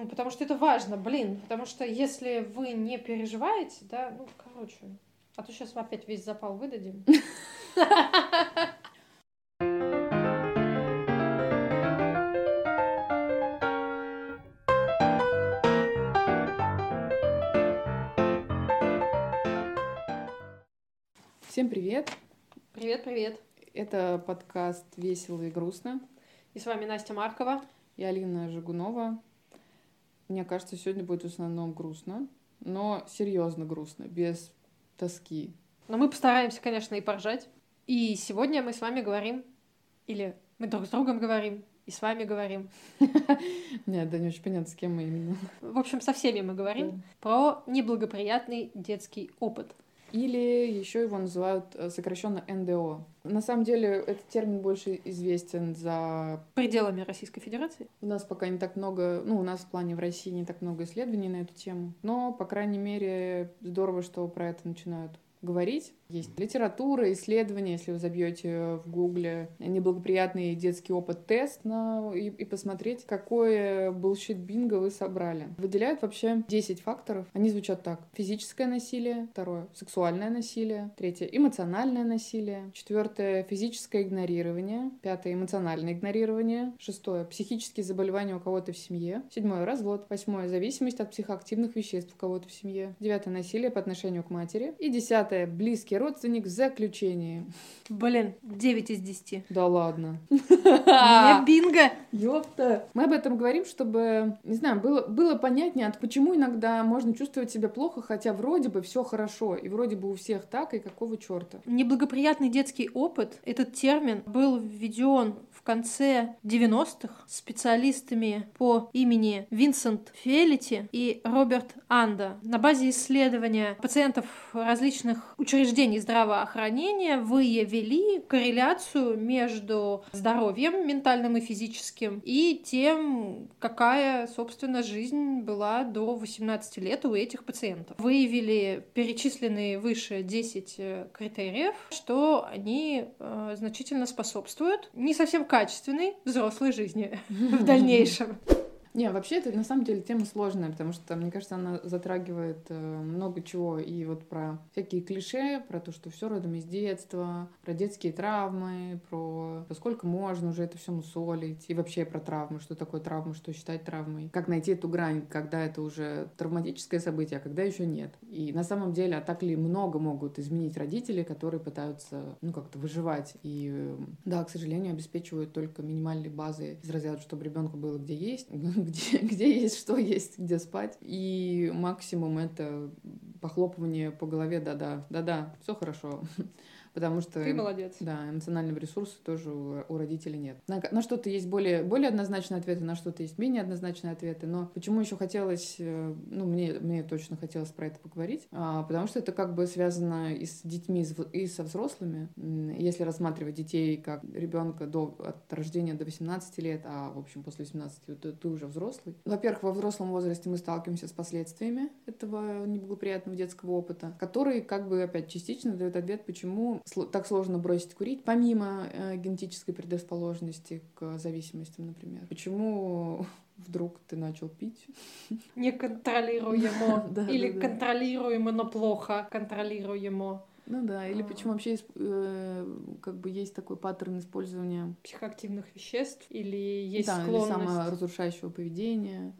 Ну, потому что это важно, блин. Потому что если вы не переживаете, да, ну, короче. А то сейчас опять весь запал выдадим. Всем привет! Привет, привет. Это подкаст «Весело и грустно». И с вами Настя Маркова. И Алина Жигунова. Мне кажется, сегодня будет в основном грустно, но серьезно грустно, без тоски. Но мы постараемся, конечно, и поржать. И сегодня мы с вами говорим, или мы друг с другом говорим, и с вами говорим. Нет, да не очень понятно, с кем мы именно. В общем, со всеми мы говорим про неблагоприятный детский опыт. Или еще его называют э, сокращенно НДО. На самом деле этот термин больше известен за пределами Российской Федерации. У нас пока не так много, ну, у нас в плане в России не так много исследований на эту тему. Но, по крайней мере, здорово, что про это начинают говорить. Есть литература, исследования, если вы забьете в гугле неблагоприятный детский опыт тест на, и, и посмотреть, какое bullshit бинго вы собрали. Выделяют вообще 10 факторов. Они звучат так. Физическое насилие. Второе. Сексуальное насилие. Третье. Эмоциональное насилие. Четвертое. Физическое игнорирование. Пятое. Эмоциональное игнорирование. Шестое. Психические заболевания у кого-то в семье. Седьмое. Развод. Восьмое. Зависимость от психоактивных веществ у кого-то в семье. Девятое. Насилие по отношению к матери. И десятое. Близкий родственник в заключении. Блин, 9 из 10. Да ладно. Не бинго. Ёпта. Мы об этом говорим, чтобы, не знаю, было, было понятнее, от почему иногда можно чувствовать себя плохо, хотя вроде бы все хорошо, и вроде бы у всех так, и какого черта. Неблагоприятный детский опыт, этот термин был введен конце 90-х специалистами по имени Винсент Фелити и Роберт Анда на базе исследования пациентов различных учреждений здравоохранения выявили корреляцию между здоровьем ментальным и физическим и тем, какая, собственно, жизнь была до 18 лет у этих пациентов. Выявили перечисленные выше 10 э, критериев, что они э, значительно способствуют не совсем качественной взрослой жизни в дальнейшем. Не, вообще это на самом деле тема сложная, потому что, мне кажется, она затрагивает э, много чего. И вот про всякие клише, про то, что все родом из детства, про детские травмы, про, про сколько можно уже это все мусолить, и вообще про травмы, что такое травма, что считать травмой, как найти эту грань, когда это уже травматическое событие, а когда еще нет. И на самом деле, а так ли много могут изменить родители, которые пытаются, ну, как-то выживать. И, да, к сожалению, обеспечивают только минимальные базы из разряда, чтобы ребенку было где есть, где, где есть что есть, где спать. И максимум это похлопывание по голове, да-да, да-да, все хорошо. Потому что... Ты молодец. Да, эмоционального ресурса тоже у, у родителей нет. На, на что-то есть более, более однозначные ответы, на что-то есть менее однозначные ответы, но почему еще хотелось, э, ну, мне, мне точно хотелось про это поговорить, а, потому что это как бы связано и с детьми, и со взрослыми. Если рассматривать детей как ребенка до, от рождения до 18 лет, а, в общем, после 18 ты, ты уже взрослый. Во-первых, во взрослом возрасте мы сталкиваемся с последствиями этого неблагоприятного детского опыта, который как бы опять частично дает ответ, почему так сложно бросить курить, помимо э, генетической предрасположенности к зависимостям, например? Почему вдруг ты начал пить? Неконтролируемо. Или контролируемо, но плохо контролируемо. Ну да, или а. почему вообще э, как бы есть такой паттерн использования психоактивных веществ, или есть да, склонность... или саморазрушающего поведения,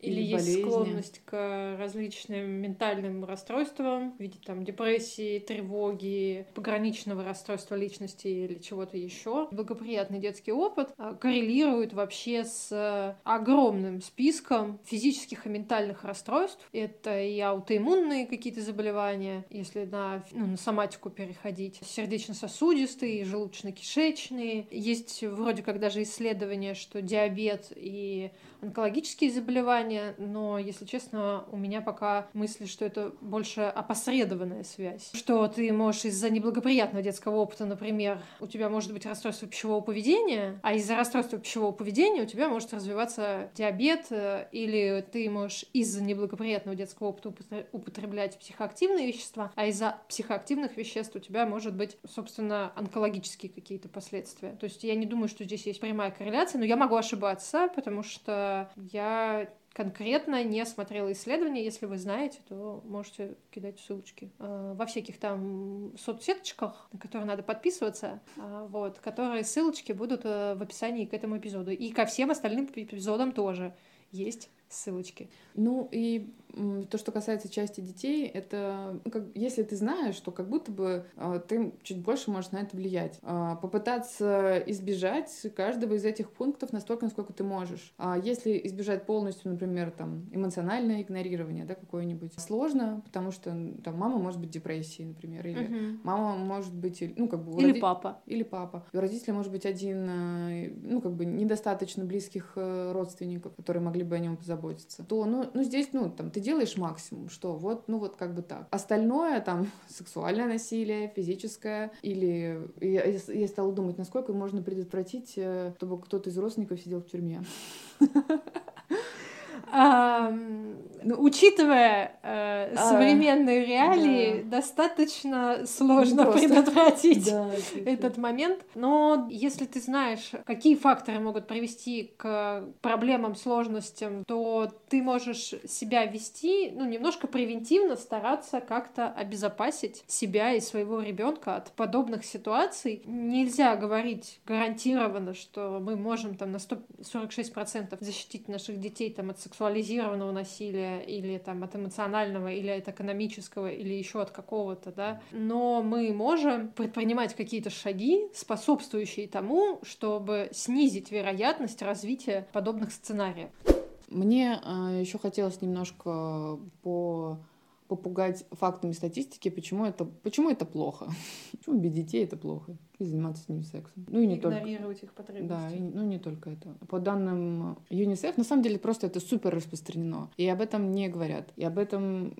или, или есть болезни. склонность к различным ментальным расстройствам в виде там депрессии, тревоги, пограничного расстройства личности или чего-то еще. Благоприятный детский опыт а, коррелирует вообще с огромным списком физических и ментальных расстройств. Это и аутоиммунные какие-то заболевания, если на, ну, на соматику переходить, сердечно-сосудистые, желудочно-кишечные. Есть вроде как даже исследования, что диабет и онкологические заболевания, но, если честно, у меня пока мысли, что это больше опосредованная связь. Что ты можешь из-за неблагоприятного детского опыта, например, у тебя может быть расстройство пищевого поведения, а из-за расстройства пищевого поведения у тебя может развиваться диабет, э, или ты можешь из-за неблагоприятного детского опыта употреблять психоактивные вещества, а из-за психоактивных веществ у тебя может быть, собственно, онкологические какие-то последствия. То есть я не думаю, что здесь есть прямая корреляция, но я могу ошибаться, потому что я конкретно не смотрела исследования. Если вы знаете, то можете кидать ссылочки э, во всяких там соцсеточках, на которые надо подписываться, э, вот, которые ссылочки будут э, в описании к этому эпизоду. И ко всем остальным эпизодам тоже есть ссылочки. Ну и то, что касается части детей, это ну, как, если ты знаешь, что как будто бы э, ты чуть больше можешь на это влиять. Э, попытаться избежать каждого из этих пунктов настолько, насколько ты можешь. А если избежать полностью, например, там эмоциональное игнорирование, да, какое-нибудь, сложно, потому что там мама может быть в депрессии, например, или угу. мама может быть, ну как бы или роди... папа, или папа. У родителя может быть один, э, ну как бы недостаточно близких э, родственников, которые могли бы о нем позаботиться. То, ну, ну здесь, ну там ты делаешь максимум, что вот, ну вот как бы так. Остальное там сексуальное насилие, физическое или я, я стала думать, насколько можно предотвратить, э, чтобы кто-то из родственников сидел в тюрьме. ну, учитывая э, а, современные реалии, да. достаточно сложно Просто. предотвратить да, этот момент. Но если ты знаешь, какие факторы могут привести к проблемам, сложностям, то ты можешь себя вести, ну, немножко превентивно стараться как-то обезопасить себя и своего ребенка от подобных ситуаций. Нельзя говорить гарантированно, что мы можем там на 146% защитить наших детей там от сексуального сексуализированного насилия или там от эмоционального или от экономического или еще от какого-то, да, но мы можем предпринимать какие-то шаги, способствующие тому, чтобы снизить вероятность развития подобных сценариев. Мне э, еще хотелось немножко по попугать фактами статистики, почему это, почему это плохо. Почему без детей это плохо. И заниматься с ними сексом. Ну и не Игнорировать только. их потребности. Да, и, ну не только это. По данным ЮНИСЕФ, на самом деле просто это супер распространено. И об этом не говорят. И об этом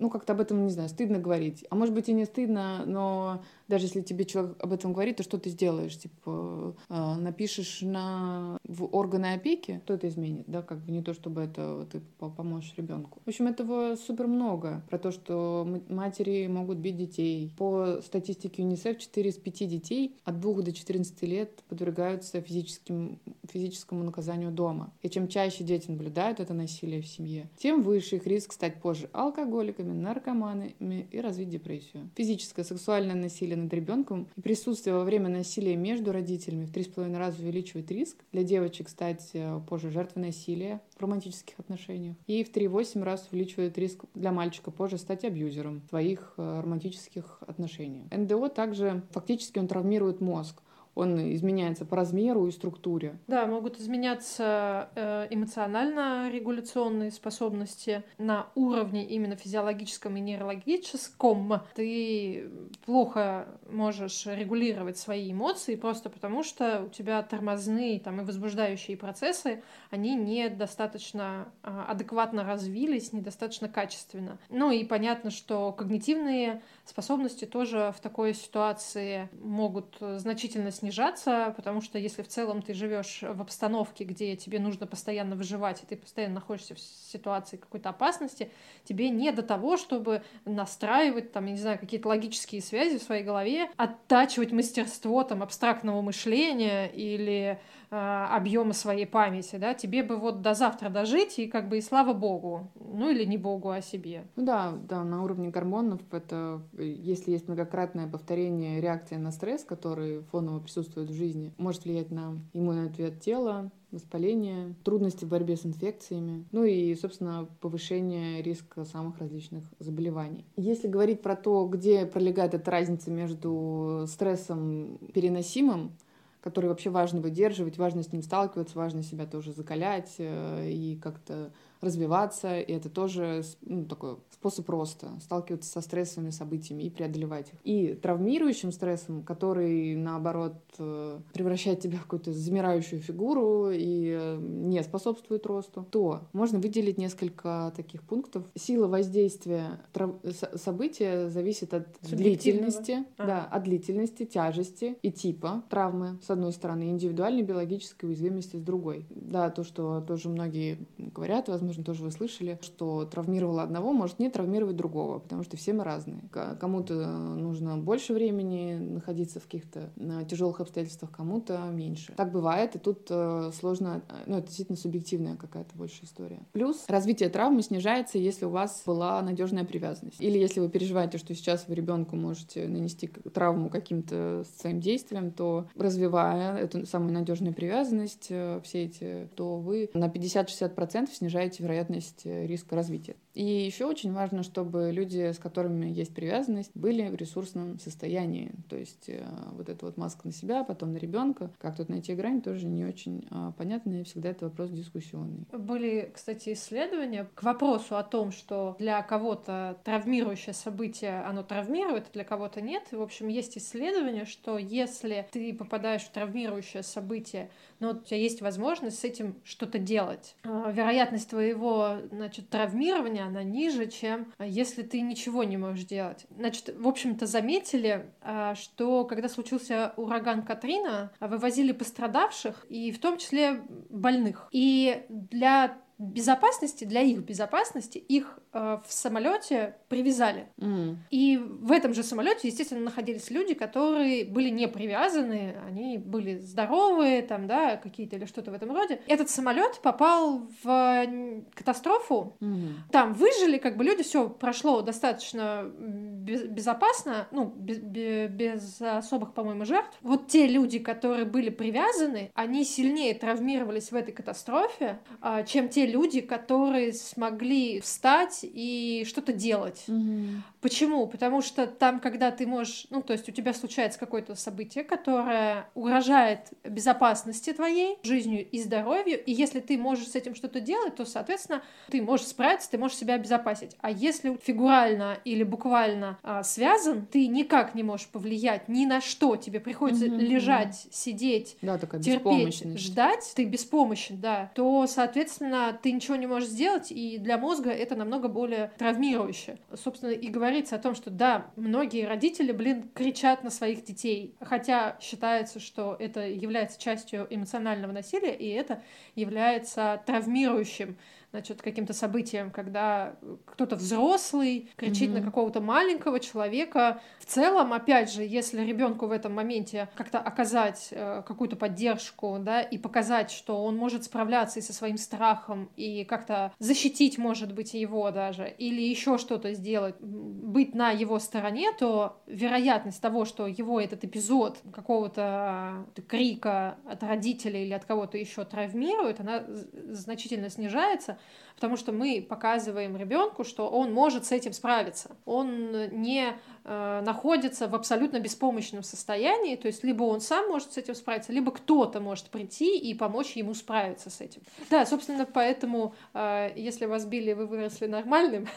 ну, как-то об этом, не знаю, стыдно говорить. А может быть и не стыдно, но даже если тебе человек об этом говорит, то что ты сделаешь? Типа, э, напишешь на в органы опеки, то это изменит, да, как бы не то, чтобы это ты поможешь ребенку. В общем, этого супер много. Про то, что матери могут бить детей. По статистике ЮНИСЕФ 4 из 5 детей от 2 до 14 лет подвергаются физическим, физическому наказанию дома. И чем чаще дети наблюдают это насилие в семье, тем выше их риск стать позже алкоголиками, наркоманами и развить депрессию. Физическое, сексуальное насилие над ребенком и присутствие во время насилия между родителями в три с половиной раза увеличивает риск для девочек стать э, позже жертвой насилия в романтических отношениях и в 3-8 раз увеличивает риск для мальчика позже стать абьюзером в своих э, романтических отношениях. НДО также фактически он травмирует мозг он изменяется по размеру и структуре. Да, могут изменяться э, эмоционально-регуляционные способности на уровне именно физиологическом и нейрологическом. Ты плохо можешь регулировать свои эмоции просто потому, что у тебя тормозные там, и возбуждающие процессы, они недостаточно а, адекватно развились, недостаточно качественно. Ну и понятно, что когнитивные способности тоже в такой ситуации могут значительно снижаться, потому что если в целом ты живешь в обстановке, где тебе нужно постоянно выживать, и ты постоянно находишься в ситуации какой-то опасности, тебе не до того, чтобы настраивать там, я не знаю, какие-то логические связи в своей голове, оттачивать мастерство там абстрактного мышления или Э, объема своей памяти, да, тебе бы вот до завтра дожить, и как бы и слава богу, ну или не богу, а себе. Ну да, да, на уровне гормонов это, если есть многократное повторение реакции на стресс, который фоново присутствует в жизни, может влиять на иммунный ответ тела, воспаление, трудности в борьбе с инфекциями, ну и, собственно, повышение риска самых различных заболеваний. Если говорить про то, где пролегает эта разница между стрессом переносимым, который вообще важно выдерживать, важно с ним сталкиваться, важно себя тоже закалять э, и как-то развиваться, и это тоже ну, такой способ просто сталкиваться со стрессовыми событиями и преодолевать их. И травмирующим стрессом, который, наоборот, э, превращает тебя в какую-то замирающую фигуру и э, не способствует росту, то можно выделить несколько таких пунктов. Сила воздействия трав... события зависит от длительности, а. да, от длительности, тяжести и типа травмы, с одной стороны, индивидуальной биологической уязвимости с другой. Да, то, что тоже многие говорят, возможно, возможно, тоже вы слышали, что травмировало одного, может не травмировать другого, потому что все мы разные. Кому-то нужно больше времени находиться в каких-то тяжелых обстоятельствах, кому-то меньше. Так бывает, и тут э, сложно, ну, это действительно субъективная какая-то больше история. Плюс развитие травмы снижается, если у вас была надежная привязанность. Или если вы переживаете, что сейчас вы ребенку можете нанести травму каким-то своим действием, то развивая эту самую надежную привязанность, э, все эти, то вы на 50-60% снижаете вероятность э, риска развития. И еще очень важно, чтобы люди, с которыми есть привязанность, были в ресурсном состоянии. То есть э, вот эта вот маска на себя, потом на ребенка. Как тут найти грань, тоже не очень а, понятно, и всегда это вопрос дискуссионный. Были, кстати, исследования к вопросу о том, что для кого-то травмирующее событие, оно травмирует, а для кого-то нет. В общем, есть исследование, что если ты попадаешь в травмирующее событие, но у тебя есть возможность с этим что-то делать, а, вероятность твоего значит, травмирования, она ниже, чем если ты ничего не можешь делать. Значит, в общем-то, заметили, а, что когда случился ураган Катрина, вывозили пострадавших, и в том числе больных. И для безопасности, для их безопасности, их э, в самолете привязали. Mm. И в этом же самолете, естественно, находились люди, которые были не привязаны, они были здоровые, там, да, какие-то или что-то в этом роде. Этот самолет попал в катастрофу. Mm. Там выжили, как бы люди, все прошло достаточно безопасно, ну, без, без особых, по-моему, жертв. Вот те люди, которые были привязаны, они сильнее травмировались в этой катастрофе, э, чем те люди, которые смогли встать и что-то делать. Mm-hmm. Почему? Потому что там, когда ты можешь, ну, то есть у тебя случается какое-то событие, которое угрожает безопасности твоей, жизнью и здоровью, и если ты можешь с этим что-то делать, то, соответственно, ты можешь справиться, ты можешь себя обезопасить. А если фигурально или буквально а, связан, ты никак не можешь повлиять ни на что, тебе приходится mm-hmm. лежать, сидеть, да, терпеть, ждать, ты беспомощен, да, то, соответственно, ты ничего не можешь сделать, и для мозга это намного более травмирующе. Собственно, и говорится о том, что да, многие родители, блин, кричат на своих детей, хотя считается, что это является частью эмоционального насилия, и это является травмирующим значит, каким-то событием, когда кто-то взрослый кричит mm-hmm. на какого-то маленького человека. В целом, опять же, если ребенку в этом моменте как-то оказать э, какую-то поддержку, да, и показать, что он может справляться и со своим страхом, и как-то защитить, может быть, его даже, или еще что-то сделать, быть на его стороне, то вероятность того, что его этот эпизод какого-то крика от родителей или от кого-то еще травмирует, она значительно снижается, потому что мы показываем ребенку, что он может с этим справиться. Он не э, находится в абсолютно беспомощном состоянии, то есть либо он сам может с этим справиться, либо кто-то может прийти и помочь ему справиться с этим. Да, собственно, поэтому, э, если вас били, вы выросли нормальным,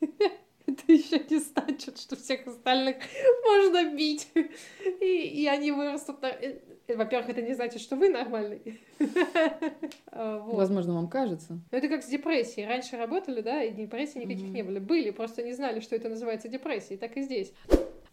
это еще не значит, что всех остальных можно бить. И, и они вырастут на... Э, во-первых, это не значит, что вы нормальный. А, Возможно, вам кажется. Но это как с депрессией. Раньше работали, да, и депрессий никаких не было. Были, просто не знали, что это называется депрессией. Так и здесь.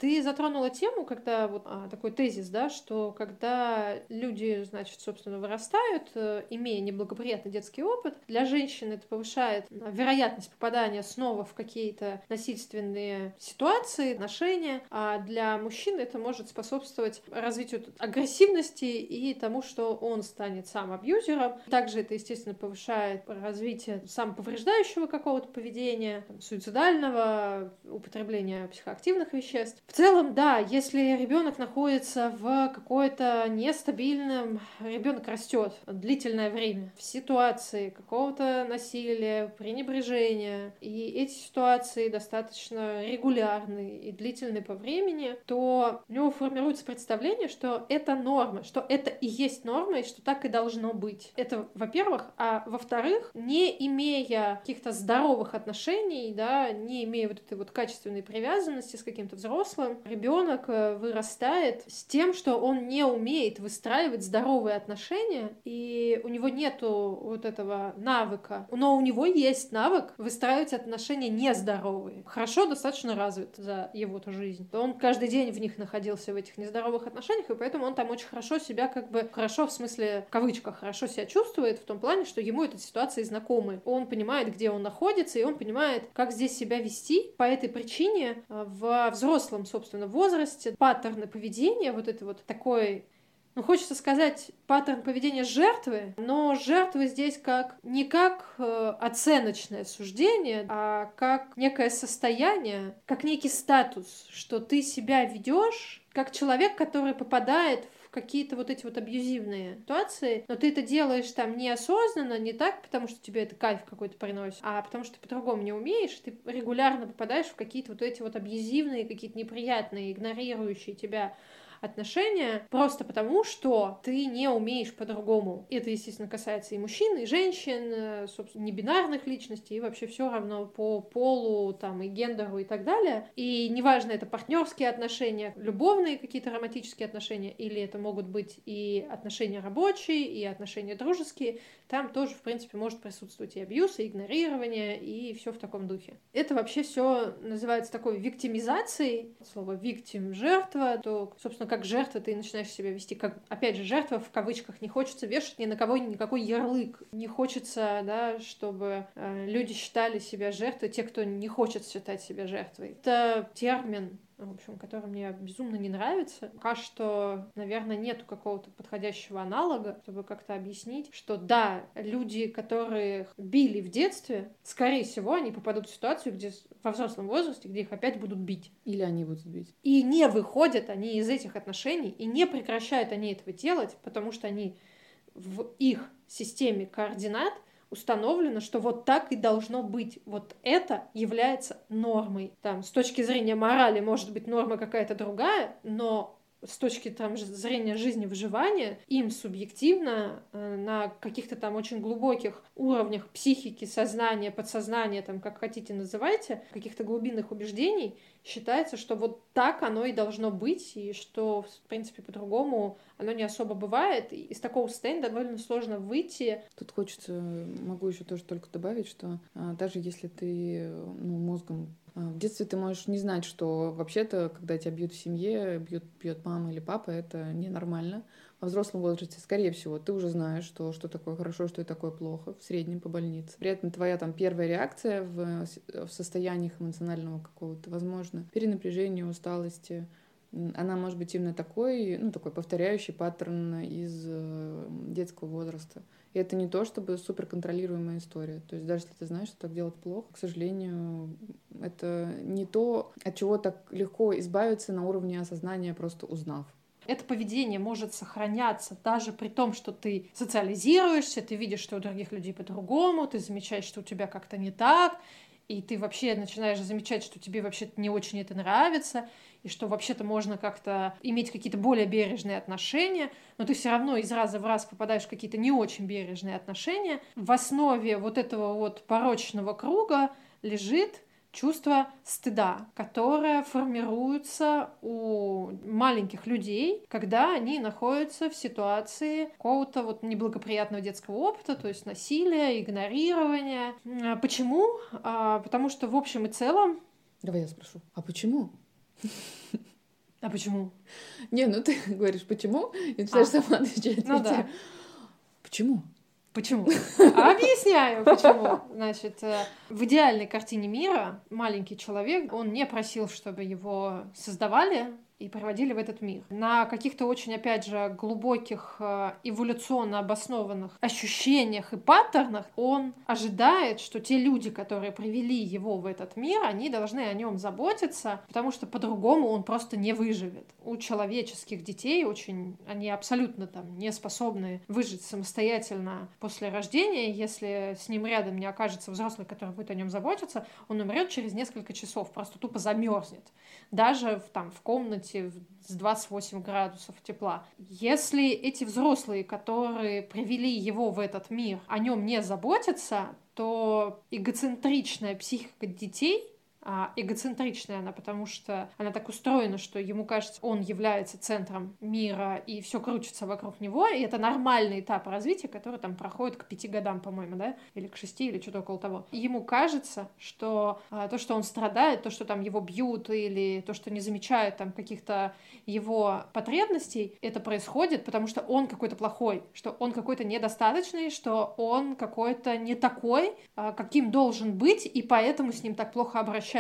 Ты затронула тему, когда вот а, такой тезис, да, что когда люди, значит, собственно, вырастают, э, имея неблагоприятный детский опыт, для женщин это повышает а, вероятность попадания снова в какие-то насильственные ситуации, отношения, а для мужчин это может способствовать развитию агрессивности и тому, что он станет сам абьюзером. Также это, естественно, повышает развитие самоповреждающего какого-то поведения, там, суицидального, употребления психоактивных веществ. В целом, да, если ребенок находится в какой-то нестабильном, ребенок растет длительное время в ситуации какого-то насилия, пренебрежения, и эти ситуации достаточно регулярны и длительны по времени, то у него формируется представление, что это норма, что это и есть норма, и что так и должно быть. Это, во-первых, а во-вторых, не имея каких-то здоровых отношений, да, не имея вот этой вот качественной привязанности с каким-то взрослым, взрослым, ребенок э, вырастает с тем, что он не умеет выстраивать здоровые отношения, и у него нету вот этого навыка. Но у него есть навык выстраивать отношения нездоровые. Хорошо, достаточно развит за его-то жизнь. Он каждый день в них находился в этих нездоровых отношениях, и поэтому он там очень хорошо себя как бы хорошо в смысле в кавычках хорошо себя чувствует в том плане, что ему эта ситуация знакомы. Он понимает, где он находится, и он понимает, как здесь себя вести. По этой причине э, в взрослом, собственно, возрасте паттерны поведения, вот это вот такой ну, хочется сказать паттерн поведения жертвы, но жертвы здесь как не как э, оценочное суждение, а как некое состояние, как некий статус, что ты себя ведешь как человек, который попадает какие-то вот эти вот абьюзивные ситуации, но ты это делаешь там неосознанно, не так, потому что тебе это кайф какой-то приносит, а потому что ты по-другому не умеешь, ты регулярно попадаешь в какие-то вот эти вот абьюзивные, какие-то неприятные, игнорирующие тебя отношения просто потому, что ты не умеешь по-другому. Это, естественно, касается и мужчин, и женщин, э, собственно, небинарных личностей, и вообще все равно по полу, там, и гендеру и так далее. И неважно, это партнерские отношения, любовные какие-то романтические отношения, или это могут быть и отношения рабочие, и отношения дружеские, там тоже, в принципе, может присутствовать и абьюз, и игнорирование, и все в таком духе. Это вообще все называется такой виктимизацией, слово виктим жертва, то, собственно, как жертва ты начинаешь себя вести, как, опять же, жертва в кавычках. Не хочется вешать ни на кого никакой ярлык. Не хочется, да, чтобы э, люди считали себя жертвой, те, кто не хочет считать себя жертвой. Это термин в общем, который мне безумно не нравится. Пока что, наверное, нету какого-то подходящего аналога, чтобы как-то объяснить, что да, люди, которые били в детстве, скорее всего, они попадут в ситуацию, где во взрослом возрасте, где их опять будут бить. Или они будут бить. И не выходят они из этих отношений, и не прекращают они этого делать, потому что они в их системе координат — установлено, что вот так и должно быть. Вот это является нормой. Там, с точки зрения морали, может быть, норма какая-то другая, но с точки там, зрения жизни выживания, им субъективно э, на каких-то там очень глубоких уровнях психики, сознания, подсознания, там, как хотите называйте, каких-то глубинных убеждений, считается, что вот так оно и должно быть, и что, в принципе, по-другому оно не особо бывает. И из такого состояния довольно сложно выйти. Тут хочется, могу еще тоже только добавить, что а, даже если ты ну, мозгом а, в детстве ты можешь не знать, что вообще-то, когда тебя бьют в семье, бьют, бьет мама или папа, это ненормально. Во взрослом возрасте, скорее всего, ты уже знаешь, что, что такое хорошо, что такое плохо, в среднем по больнице. При этом твоя там первая реакция в, в состояниях эмоционального какого-то, возможно, перенапряжения, усталости, она может быть именно такой, ну, такой повторяющий паттерн из э, детского возраста. И это не то, чтобы суперконтролируемая история. То есть даже если ты знаешь, что так делать плохо, к сожалению, это не то, от чего так легко избавиться на уровне осознания, просто узнав. Это поведение может сохраняться даже при том, что ты социализируешься, ты видишь, что у других людей по-другому, ты замечаешь, что у тебя как-то не так, и ты вообще начинаешь замечать, что тебе вообще не очень это нравится, и что вообще-то можно как-то иметь какие-то более бережные отношения, но ты все равно из раза в раз попадаешь в какие-то не очень бережные отношения. В основе вот этого вот порочного круга лежит чувство стыда, которое формируется у маленьких людей, когда они находятся в ситуации какого-то вот неблагоприятного детского опыта, то есть насилия, игнорирования. Почему? А, потому что в общем и целом... Давай я спрошу. А почему? А почему? Не, ну ты говоришь, почему, и начинаешь а. сама отвечать. Ну да. Почему? Почему? Объясняю, почему. Значит, э, в идеальной картине мира маленький человек, он не просил, чтобы его создавали, и проводили в этот мир. На каких-то очень, опять же, глубоких э, эволюционно обоснованных ощущениях и паттернах он ожидает, что те люди, которые привели его в этот мир, они должны о нем заботиться, потому что по-другому он просто не выживет. У человеческих детей очень, они абсолютно там не способны выжить самостоятельно после рождения. Если с ним рядом не окажется взрослый, который будет о нем заботиться, он умрет через несколько часов, просто тупо замерзнет. Даже в, там в комнате комнате с 28 градусов тепла. Если эти взрослые, которые привели его в этот мир, о нем не заботятся, то эгоцентричная психика детей а эгоцентричная она, потому что она так устроена, что ему кажется, он является центром мира, и все крутится вокруг него, и это нормальный этап развития, который там проходит к пяти годам, по-моему, да, или к шести, или что-то около того. Ему кажется, что а, то, что он страдает, то, что там его бьют, или то, что не замечают там каких-то его потребностей, это происходит, потому что он какой-то плохой, что он какой-то недостаточный, что он какой-то не такой, а, каким должен быть, и поэтому с ним так плохо обращаются.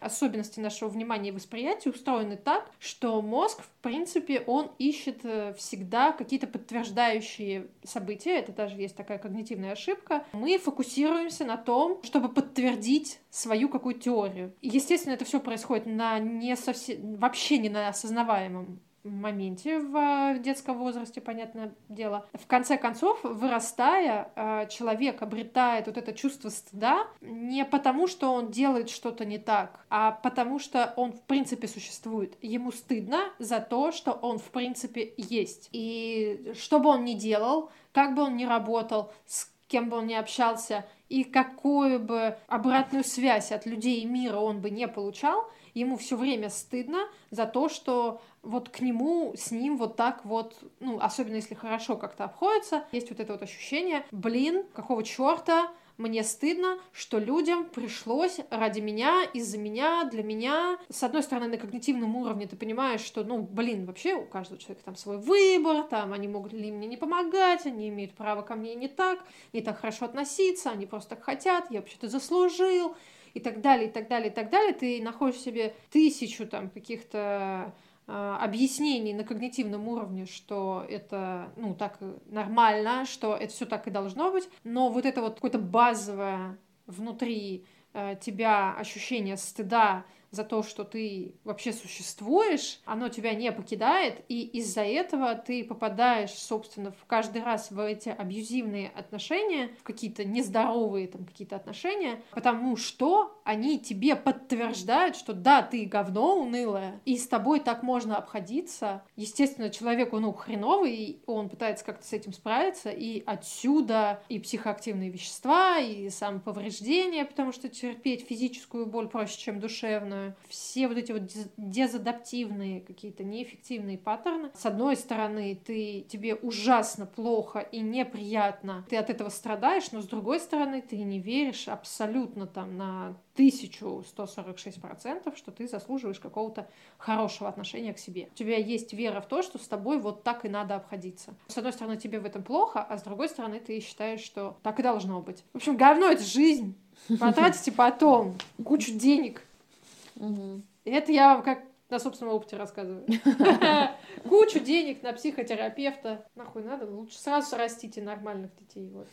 Особенности нашего внимания и восприятия устроены так, что мозг, в принципе, он ищет э, всегда какие-то подтверждающие события, это даже есть такая когнитивная ошибка. Мы фокусируемся на том, чтобы подтвердить свою какую-то теорию. Естественно, это все происходит на не совсем, вообще не на осознаваемом моменте в детском возрасте, понятное дело. В конце концов, вырастая, э, человек обретает вот это чувство стыда не потому, что он делает что-то не так, а потому что он в принципе существует. Ему стыдно за то, что он в принципе есть. И что бы он ни делал, как бы он ни работал, с кем бы он ни общался, и какую бы обратную связь от людей и мира он бы не получал, ему все время стыдно за то, что вот к нему, с ним вот так вот, ну, особенно если хорошо как-то обходится, есть вот это вот ощущение, блин, какого черта, мне стыдно, что людям пришлось ради меня, из-за меня, для меня. С одной стороны, на когнитивном уровне ты понимаешь, что, ну, блин, вообще у каждого человека там свой выбор, там они могут ли мне не помогать, они имеют право ко мне не так, не так хорошо относиться, они просто так хотят, я вообще-то заслужил, и так далее, и так далее, и так далее. Ты находишь себе тысячу там каких-то а, объяснений на когнитивном уровне, что это, ну, так нормально, что это все так и должно быть, но вот это вот какое-то базовое внутри э, тебя ощущение стыда за то, что ты вообще существуешь, оно тебя не покидает, и из-за этого ты попадаешь, собственно, в каждый раз в эти абьюзивные отношения, в какие-то нездоровые там какие-то отношения, потому что они тебе подтверждают, что да, ты говно унылое, и с тобой так можно обходиться. Естественно, человеку, ну, хреновый, и он пытается как-то с этим справиться, и отсюда и психоактивные вещества, и самоповреждения, потому что терпеть физическую боль проще, чем душевную, все вот эти вот дезадаптивные какие-то неэффективные паттерны. С одной стороны, ты, тебе ужасно плохо и неприятно, ты от этого страдаешь, но с другой стороны, ты не веришь абсолютно там на 1146%, что ты заслуживаешь какого-то хорошего отношения к себе. У тебя есть вера в то, что с тобой вот так и надо обходиться. С одной стороны, тебе в этом плохо, а с другой стороны, ты считаешь, что так и должно быть. В общем, говно — это жизнь. Потратите потом кучу денег Угу. Это я вам как на собственном опыте рассказываю. Кучу денег на психотерапевта. Нахуй надо? Лучше сразу растите нормальных детей. Вот.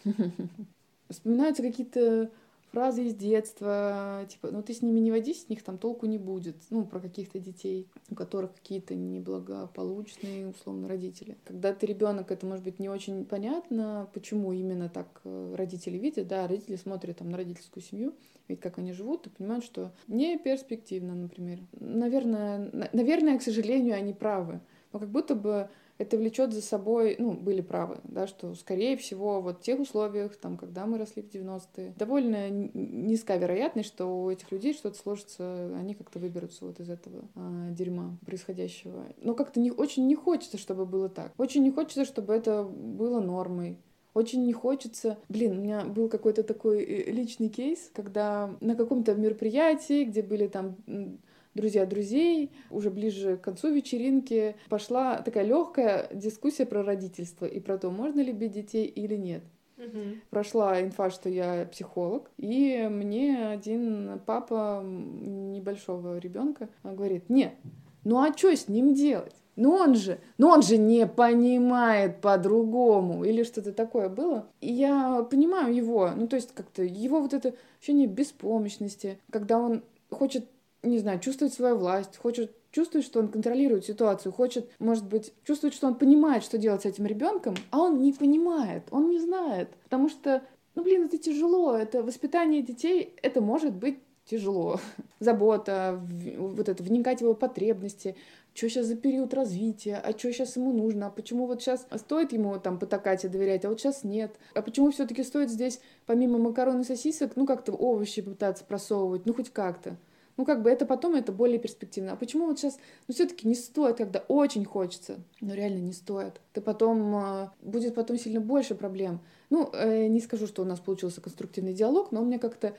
Вспоминаются какие-то фразы из детства, типа, ну ты с ними не водись, с них там толку не будет. Ну, про каких-то детей, у которых какие-то неблагополучные, условно, родители. Когда ты ребенок, это может быть не очень понятно, почему именно так э, родители видят, да, родители смотрят там на родительскую семью, ведь как они живут, и понимают, что не перспективно, например. Наверное, наверное, к сожалению, они правы. Но как будто бы это влечет за собой, ну, были правы, да, что, скорее всего, вот в тех условиях, там, когда мы росли в 90-е, довольно низкая вероятность, что у этих людей что-то сложится, они как-то выберутся вот из этого а, дерьма происходящего. Но как-то не, очень не хочется, чтобы было так. Очень не хочется, чтобы это было нормой. Очень не хочется. Блин, у меня был какой-то такой э, личный кейс, когда на каком-то мероприятии, где были там друзья друзей, уже ближе к концу вечеринки пошла такая легкая дискуссия про родительство и про то, можно ли бить детей или нет. Угу. Прошла инфа, что я психолог, и мне один папа небольшого ребенка говорит: нет, ну а что с ним делать? Ну он же, ну он же не понимает по-другому. Или что-то такое было. И я понимаю его. Ну, то есть как-то его вот это ощущение беспомощности, когда он хочет, не знаю, чувствовать свою власть, хочет чувствует, что он контролирует ситуацию, хочет, может быть, чувствует, что он понимает, что делать с этим ребенком, а он не понимает, он не знает. Потому что, ну, блин, это тяжело, это воспитание детей, это может быть тяжело. Забота, вот это, вникать в его потребности, что сейчас за период развития, а что сейчас ему нужно, а почему вот сейчас стоит ему там потакать и доверять, а вот сейчас нет, а почему все-таки стоит здесь помимо макарон и сосисок, ну как-то овощи пытаться просовывать, ну хоть как-то. Ну, как бы это потом, это более перспективно. А почему вот сейчас, ну, все таки не стоит, когда очень хочется, но реально не стоит. Ты потом, э, будет потом сильно больше проблем. Ну, э, не скажу, что у нас получился конструктивный диалог, но мне как-то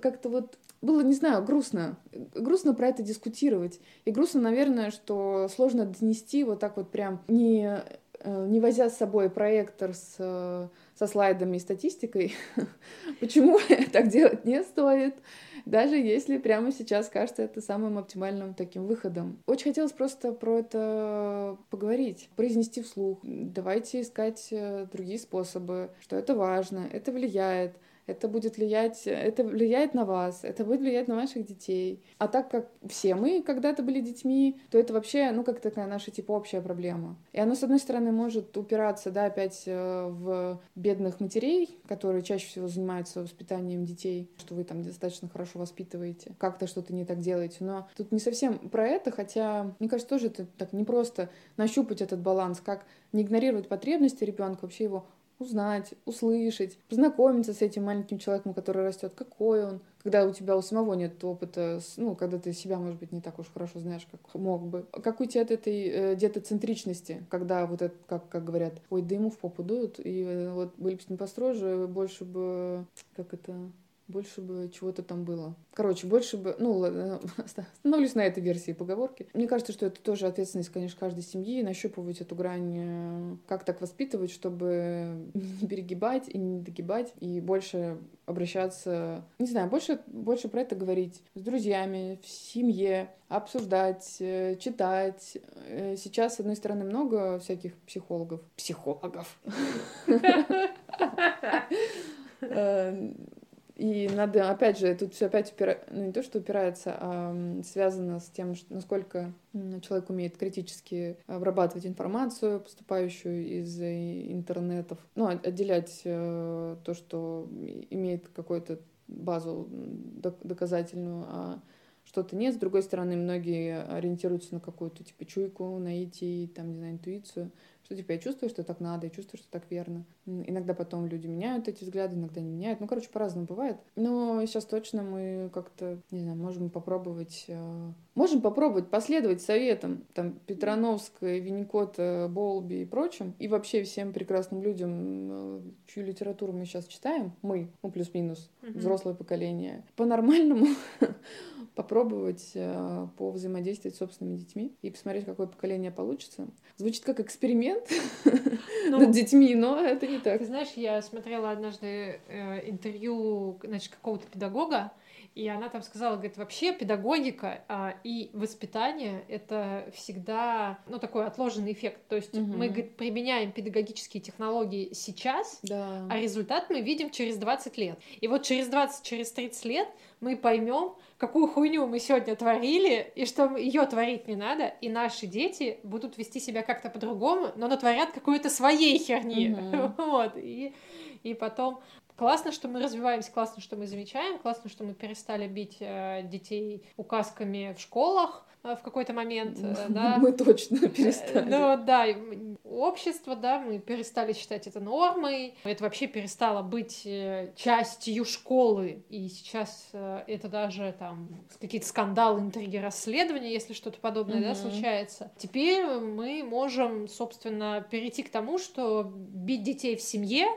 как-то вот было, не знаю, грустно. Грустно про это дискутировать. И грустно, наверное, что сложно донести вот так вот прям, не, э, не возя с собой проектор с, со слайдами и статистикой. Почему так делать не стоит? Даже если прямо сейчас кажется это самым оптимальным таким выходом. Очень хотелось просто про это поговорить, произнести вслух. Давайте искать э, другие способы, что это важно, это влияет это будет влиять, это влияет на вас, это будет влиять на ваших детей. А так как все мы когда-то были детьми, то это вообще, ну, как такая наша, типа, общая проблема. И оно, с одной стороны, может упираться, да, опять э, в бедных матерей, которые чаще всего занимаются воспитанием детей, что вы там достаточно хорошо воспитываете, как-то что-то не так делаете. Но тут не совсем про это, хотя, мне кажется, тоже это так не просто нащупать этот баланс, как не игнорировать потребности ребенка, вообще его узнать, услышать, познакомиться с этим маленьким человеком, который растет, какой он, когда у тебя у самого нет опыта, ну, когда ты себя, может быть, не так уж хорошо знаешь, как мог бы. Как уйти от этой э, детоцентричности, когда вот это, как, как говорят, ой, да ему в попу дуют, и э, вот были бы с ним построже, больше бы, как это, больше бы чего-то там было. Короче, больше бы... Ну, остановлюсь на этой версии поговорки. Мне кажется, что это тоже ответственность, конечно, каждой семьи, нащупывать эту грань, э, как так воспитывать, чтобы не перегибать и не догибать, и больше обращаться, не знаю, больше, больше про это говорить с друзьями, в семье, обсуждать, э, читать. Э, сейчас, с одной стороны, много всяких психологов. Психологов. И надо, опять же, тут все опять упира... ну, не то, что упирается, а связано с тем, что, насколько человек умеет критически обрабатывать информацию, поступающую из интернетов, ну, отделять э, то, что имеет какую-то базу доказательную, а что-то нет. С другой стороны, многие ориентируются на какую-то типа чуйку, найти, там, не знаю, интуицию что типа я чувствую, что так надо, я чувствую, что так верно. Иногда потом люди меняют эти взгляды, иногда не меняют. Ну, короче, по-разному бывает. Но сейчас точно мы как-то, не знаю, можем попробовать... Э, можем попробовать последовать советам там Петрановской, Винникота, Болби и прочим. И вообще всем прекрасным людям, э, чью литературу мы сейчас читаем, мы, ну, плюс-минус, взрослое поколение, по-нормальному попробовать э, повзаимодействовать с собственными детьми и посмотреть, какое поколение получится. Звучит как эксперимент ну, над детьми, но это не так. Ты знаешь, я смотрела однажды э, интервью значит, какого-то педагога, и она там сказала, говорит, вообще педагогика а, и воспитание — это всегда, ну, такой отложенный эффект. То есть угу. мы, говорит, применяем педагогические технологии сейчас, да. а результат мы видим через 20 лет. И вот через 20, через 30 лет мы поймем, какую хуйню мы сегодня творили, и что ее творить не надо, и наши дети будут вести себя как-то по-другому, но натворят какой-то своей херни. Угу. Вот. И, и потом Классно, что мы развиваемся, классно, что мы замечаем, классно, что мы перестали бить э, детей указками в школах э, в какой-то момент, э, да. Мы точно перестали. Ну да, общество, да, мы перестали считать это нормой, это вообще перестало быть частью школы, и сейчас это даже там какие-то скандалы, интриги, расследования, если что-то подобное, mm-hmm. да, случается. Теперь мы можем, собственно, перейти к тому, что бить детей в семье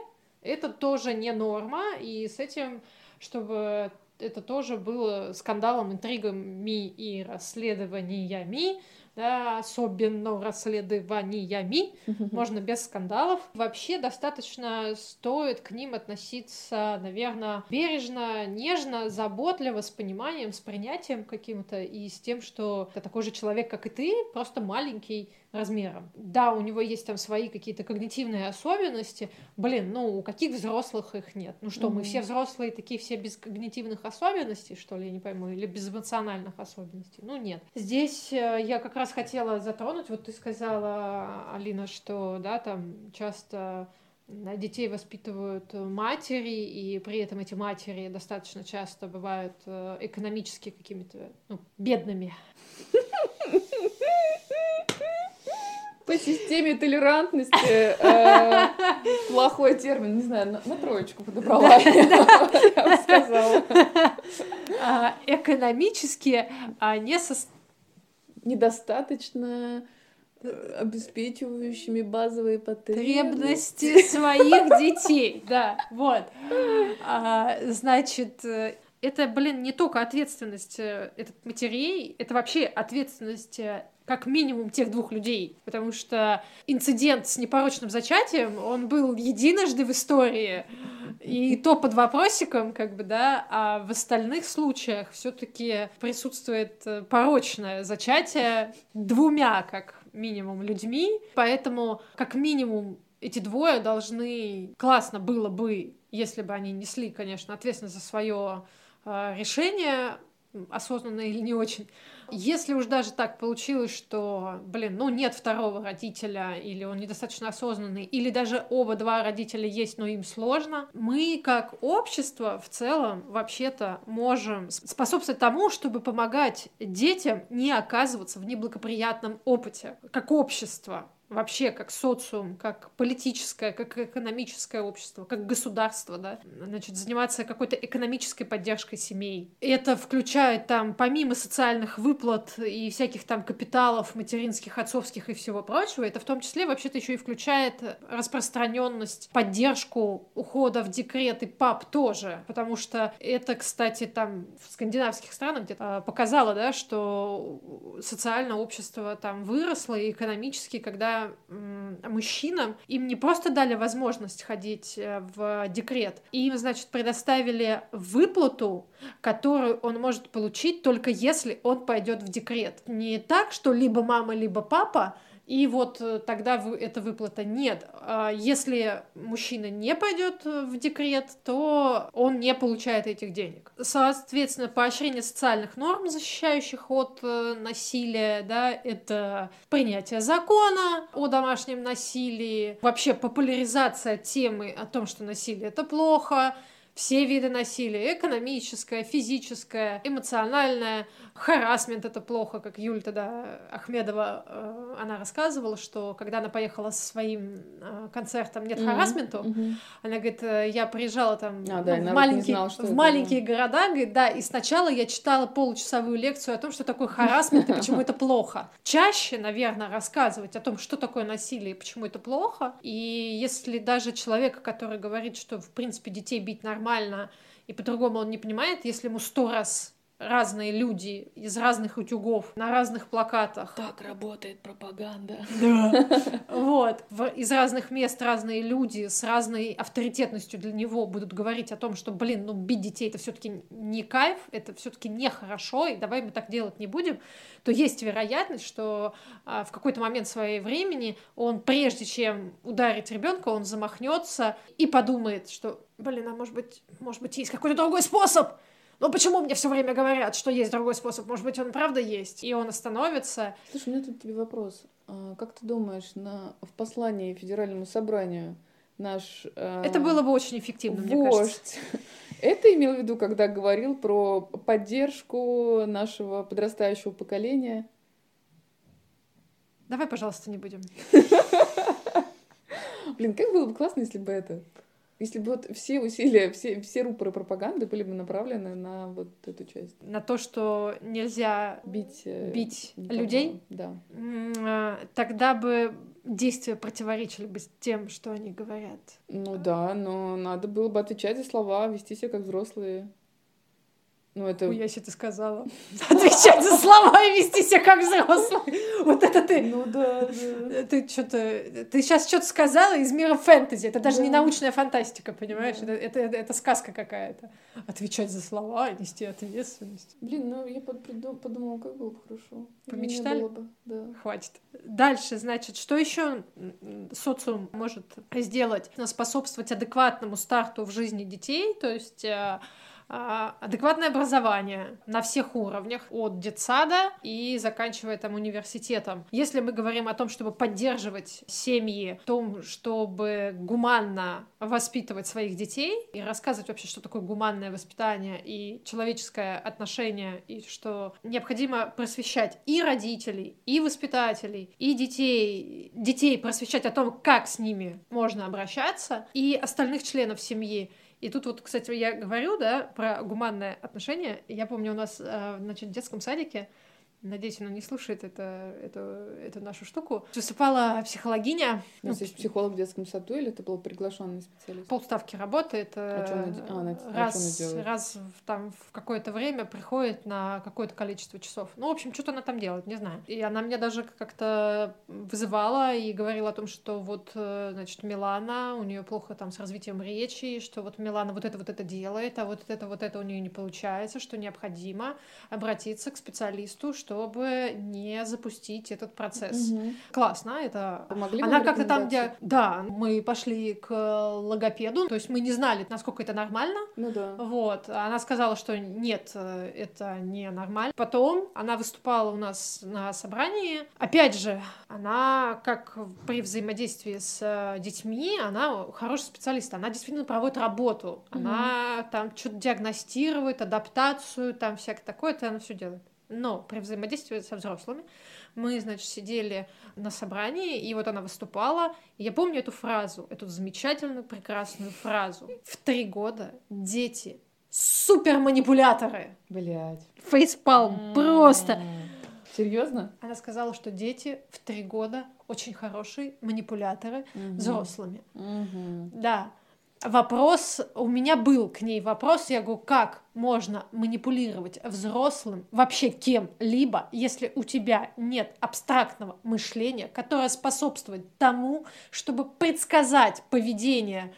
это тоже не норма, и с этим, чтобы это тоже было скандалом, интригами и расследованиями, да, особенно расследованиями, можно без скандалов. Вообще достаточно стоит к ним относиться, наверное, бережно, нежно, заботливо, с пониманием, с принятием каким-то и с тем, что это такой же человек, как и ты, просто маленький размером. Да, у него есть там свои какие-то когнитивные особенности. Блин, ну у каких взрослых их нет? Ну что, mm-hmm. мы все взрослые такие все без когнитивных особенностей, что ли, я не пойму, или без эмоциональных особенностей? Ну нет. Здесь э, я как раз хотела затронуть, вот ты сказала, Алина, что, да, там часто детей воспитывают матери, и при этом эти матери достаточно часто бывают э, экономически какими-то ну, бедными. по системе толерантности э, плохой термин, не знаю, на, на троечку подобрала, я бы сказала. а, экономически а, не недостаточно э, обеспечивающими базовые потребности своих детей, да, вот. А, значит, э, это, блин, не только ответственность этот матерей, это вообще ответственность как минимум тех двух людей, потому что инцидент с непорочным зачатием, он был единожды в истории, и то под вопросиком, как бы, да, а в остальных случаях все таки присутствует э, порочное зачатие двумя, как минимум, людьми, поэтому, как минимум, эти двое должны... Классно было бы, если бы они несли, конечно, ответственность за свое а, решение, осознанно или не очень. Если уж даже так получилось, что, блин, ну нет второго родителя, или он недостаточно осознанный, или даже оба два родителя есть, но им сложно, мы как общество в целом вообще-то можем способствовать тому, чтобы помогать детям не оказываться в неблагоприятном опыте, как общество вообще как социум, как политическое, как экономическое общество, как государство, да, значит, заниматься какой-то экономической поддержкой семей. Это включает там, помимо социальных выплат и всяких там капиталов материнских, отцовских и всего прочего, это в том числе вообще-то еще и включает распространенность, поддержку ухода в декрет и пап тоже, потому что это, кстати, там в скандинавских странах где-то а, показало, да, что социальное общество там выросло и экономически, когда мужчинам им не просто дали возможность ходить э, в декрет, им, значит, предоставили выплату, которую он может получить только если он пойдет в декрет. Не так, что либо мама, либо папа и вот э, тогда эта выплата нет. А если мужчина не пойдет э, в декрет, то он не получает этих денег. Соответственно, поощрение социальных норм, защищающих от э, насилия, да, это принятие закона о домашнем насилии, вообще популяризация темы о том, что насилие это плохо, все виды насилия, экономическое, физическое, эмоциональное, харасмент это плохо, как Юль тогда Ахмедова, э, она рассказывала, что когда она поехала со своим э, концертом «Нет mm-hmm. харасменту», mm-hmm. она говорит, э, я приезжала там а, да, ну, в, маленькие, знала, в маленькие было. города, говорит, да, и сначала я читала получасовую лекцию о том, что такое харасмент и почему это плохо. Чаще, наверное, рассказывать о том, что такое насилие и почему это плохо, и если даже человек, который говорит, что, в принципе, детей бить нормально, и по-другому он не понимает, если ему сто раз разные люди из разных утюгов на разных плакатах. Так работает пропаганда. Да. Вот. Из разных мест разные люди с разной авторитетностью для него будут говорить о том, что, блин, ну бить детей это все-таки не кайф, это все-таки нехорошо, и давай мы так делать не будем, то есть вероятность, что а, в какой-то момент своей времени он, прежде чем ударить ребенка, он замахнется и подумает, что, блин, а может быть, может быть, есть какой-то другой способ, ну почему мне все время говорят, что есть другой способ? Может быть, он правда есть? И он остановится. Слушай, у меня тут тебе вопрос. А, как ты думаешь, на, в послании Федеральному собранию наш... Э, Это было бы очень эффективно, вождь, мне кажется. Это имел в виду, когда говорил про поддержку нашего подрастающего поколения? Давай, пожалуйста, не будем. Блин, как было бы классно, если бы это если бы вот все усилия, все, все рупоры пропаганды были бы направлены на вот эту часть. На то, что нельзя бить, э, бить людей? Да. А, тогда бы действия противоречили бы тем, что они говорят. Ну да, но надо было бы отвечать за слова, вести себя как взрослые. Ну, это... Хуя себе ты сказала. Отвечать за слова и вести себя как взрослый. Вот это ты. Ну да, да. Ты что-то... Ты сейчас что-то сказала из мира фэнтези. Это даже да. не научная фантастика, понимаешь? Да. Это, это, это сказка какая-то. Отвечать за слова и нести ответственность. Блин, ну я подумала, как было бы хорошо. Помечтали? Было бы, да. Хватит. Дальше, значит, что еще социум может сделать? Способствовать адекватному старту в жизни детей, то есть э, адекватное образование на всех уровнях, от детсада и заканчивая там университетом. Если мы говорим о том, чтобы поддерживать семьи, в том, чтобы гуманно воспитывать своих детей и рассказывать вообще, что такое гуманное воспитание и человеческое отношение, и что необходимо просвещать и родителей, и воспитателей, и детей, детей просвещать о том, как с ними можно обращаться, и остальных членов семьи, И тут вот, кстати, я говорю, да, про гуманное отношение. Я помню, у нас, э, значит, в детском садике Надеюсь, она не слушает это, эту, эту нашу штуку. Выступала психологиня. У нас ну, есть психолог в детском саду или это был приглашенный специалист? Полставки работает. А что она, а, раз, а раз в, там в какое-то время приходит на какое-то количество часов. Ну, в общем, что-то она там делает, не знаю. И она меня даже как-то вызывала и говорила о том, что вот, э, значит, Милана, у нее плохо там с развитием речи, что вот Милана вот это вот это делает, а вот это вот это у нее не получается, что необходимо обратиться к специалисту, что чтобы не запустить этот процесс. Угу. Классно, это... Помогли Она как-то там, где... Да, мы пошли к логопеду, то есть мы не знали, насколько это нормально. Ну да. Вот. Она сказала, что нет, это не нормально. Потом она выступала у нас на собрании. Опять же, она, как при взаимодействии с детьми, она хороший специалист, она действительно проводит работу. Она угу. там что-то диагностирует, адаптацию, там всякое такое, это она все делает. Но при взаимодействии со взрослыми мы, значит, сидели на собрании, и вот она выступала. И я помню эту фразу, эту замечательную, прекрасную фразу. В три года дети супер манипуляторы. Блять. Фейспалм, mm-hmm. просто. Серьезно? Она сказала, что дети в три года очень хорошие манипуляторы mm-hmm. взрослыми. Mm-hmm. Да вопрос, у меня был к ней вопрос, я говорю, как можно манипулировать взрослым, вообще кем-либо, если у тебя нет абстрактного мышления, которое способствует тому, чтобы предсказать поведение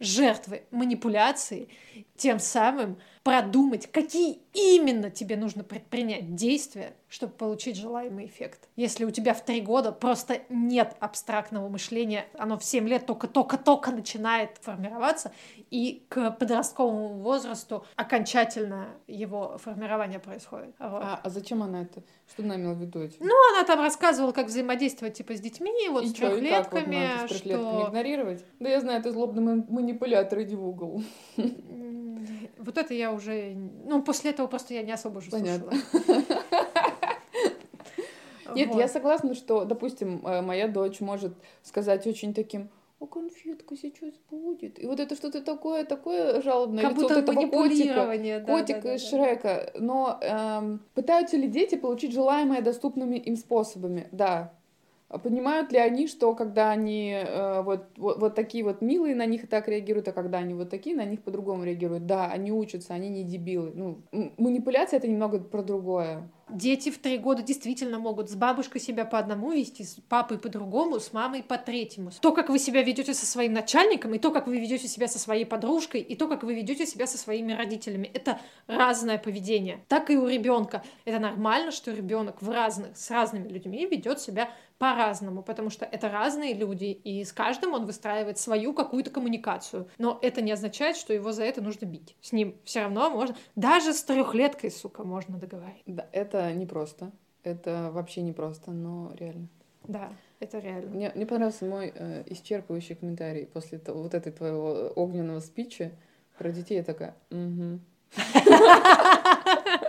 жертвы манипуляции, тем самым продумать, какие именно тебе нужно предпринять действия, чтобы получить желаемый эффект. Если у тебя в три года просто нет абстрактного мышления, оно в семь лет только-только-только начинает формироваться, и к подростковому возрасту окончательно его формирование происходит. Вот. А, а зачем она это? Что она имела в виду? Этим? Ну, она там рассказывала, как взаимодействовать типа с детьми, вот и с что, трехлетками. Вот, с трехлетками что... игнорировать? Да я знаю, ты злобный манипулятор, иди в угол. Вот это я уже... Ну, после этого просто я не особо уже Понятно. Нет, вот. я согласна, что, допустим, э, моя дочь может сказать очень таким, о, конфетка сейчас будет. И вот это что-то такое, такое жалобное как лицо будто вот этого котика, да, котика да, да, из Шрека. Но эм, пытаются ли дети получить желаемое доступными им способами? Да, Понимают ли они, что когда они э, вот, вот, вот такие вот милые на них так реагируют, а когда они вот такие, на них по-другому реагируют? Да, они учатся, они не дебилы. Ну, манипуляция это немного про другое. Дети в три года действительно могут с бабушкой себя по одному вести, с папой по другому, с мамой по третьему. То, как вы себя ведете со своим начальником, и то, как вы ведете себя со своей подружкой, и то, как вы ведете себя со своими родителями, это разное поведение. Так и у ребенка. Это нормально, что ребенок в разных, с разными людьми ведет себя по-разному, потому что это разные люди, и с каждым он выстраивает свою какую-то коммуникацию. Но это не означает, что его за это нужно бить. С ним все равно можно, даже с трехлеткой, сука, можно договориться. Да, это непросто. Это вообще непросто, но реально. Да, это реально. Мне, мне понравился мой э, исчерпывающий комментарий после того, вот этой твоего огненного спича про детей. Я такая, угу.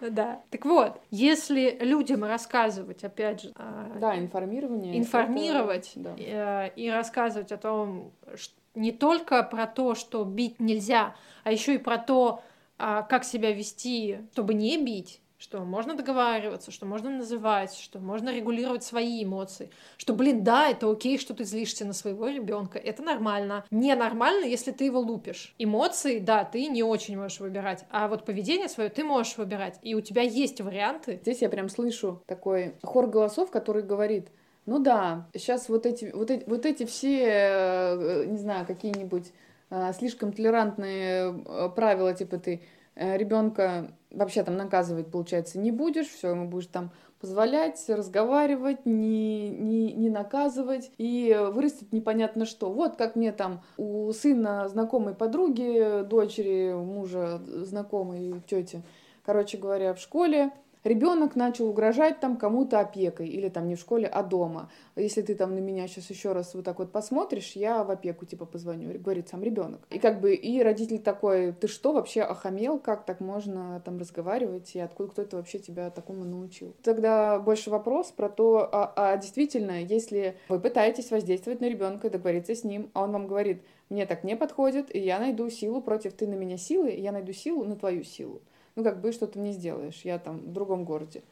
Да. Так вот, если людям рассказывать, опять же... А, да, информирование. Информировать это... да. Э, и рассказывать о том, что не только про то, что бить нельзя, а еще и про то, а, как себя вести, чтобы не бить, что можно договариваться, что можно называть, что можно регулировать свои эмоции, что, блин, да, это окей, что ты злишься на своего ребенка, это нормально. Ненормально, если ты его лупишь. Эмоции, да, ты не очень можешь выбирать, а вот поведение свое ты можешь выбирать, и у тебя есть варианты. Здесь я прям слышу такой хор голосов, который говорит, ну да, сейчас вот эти, вот эти, вот эти все, э, не знаю, какие-нибудь э, слишком толерантные э, правила, типа ты ребенка вообще там наказывать, получается, не будешь, все, ему будешь там позволять, разговаривать, не, не, не наказывать, и вырастет непонятно что. Вот как мне там у сына знакомой подруги, дочери, мужа знакомой тети, короче говоря, в школе ребенок начал угрожать там кому-то опекой, или там не в школе, а дома. Если ты там на меня сейчас еще раз вот так вот посмотришь, я в опеку типа позвоню, говорит сам ребенок. И как бы и родитель такой, ты что вообще охамел, как так можно там разговаривать, и откуда кто это вообще тебя такому научил? Тогда больше вопрос про то, а, а действительно, если вы пытаетесь воздействовать на ребенка и договориться с ним, а он вам говорит, мне так не подходит, и я найду силу против ты на меня силы, и я найду силу на твою силу. Ну, как бы что-то не сделаешь, я там в другом городе.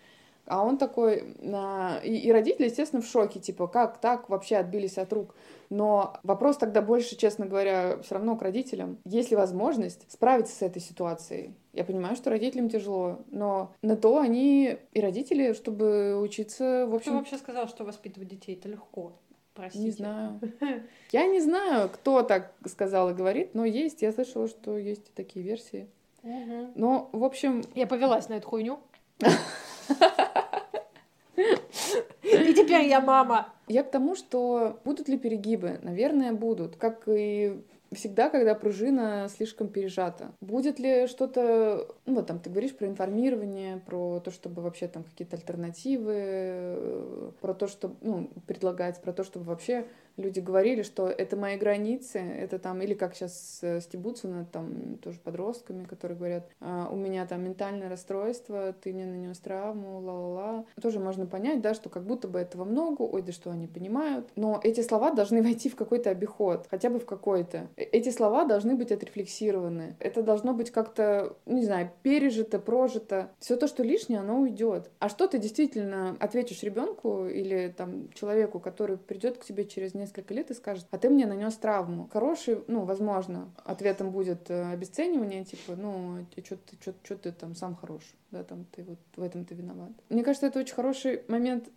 А он такой, а, и, и родители, естественно, в шоке, типа, как так вообще отбились от рук. Но вопрос тогда больше, честно говоря, все равно к родителям. Есть ли возможность справиться с этой ситуацией? Я понимаю, что родителям тяжело, но на то они и родители, чтобы учиться, в общем... Кто вообще сказал, что воспитывать детей это легко? Простите. Не знаю. Я не знаю, кто так сказал и говорит, но есть, я слышала, что есть такие версии. Угу. Но, в общем... Я повелась на эту хуйню. И теперь я мама. Я к тому, что будут ли перегибы? Наверное, будут. Как и всегда, когда пружина слишком пережата. Будет ли что-то, ну вот там ты говоришь про информирование, про то, чтобы вообще там какие-то альтернативы, э, про то, что, ну, предлагать, про то, чтобы вообще люди говорили, что это мои границы, это там, или как сейчас э, стебутся над там тоже подростками, которые говорят, а, у меня там ментальное расстройство, ты мне нанес травму, ла-ла-ла. Тоже можно понять, да, что как будто бы этого много, ой, да что они понимают. Но эти слова должны войти в какой-то обиход, хотя бы в какой-то. Э, эти слова должны быть отрефлексированы. Это должно быть как-то, не знаю, пережито, прожито. Все то, что лишнее, оно уйдет. А что ты действительно ответишь ребенку или там человеку, который придет к тебе через несколько несколько лет и скажет, а ты мне нанес травму. Хороший, ну, возможно, ответом будет э, обесценивание, типа, ну, что ты, что ты там сам хорош, да, там ты вот в этом ты виноват. Мне кажется, это очень хороший момент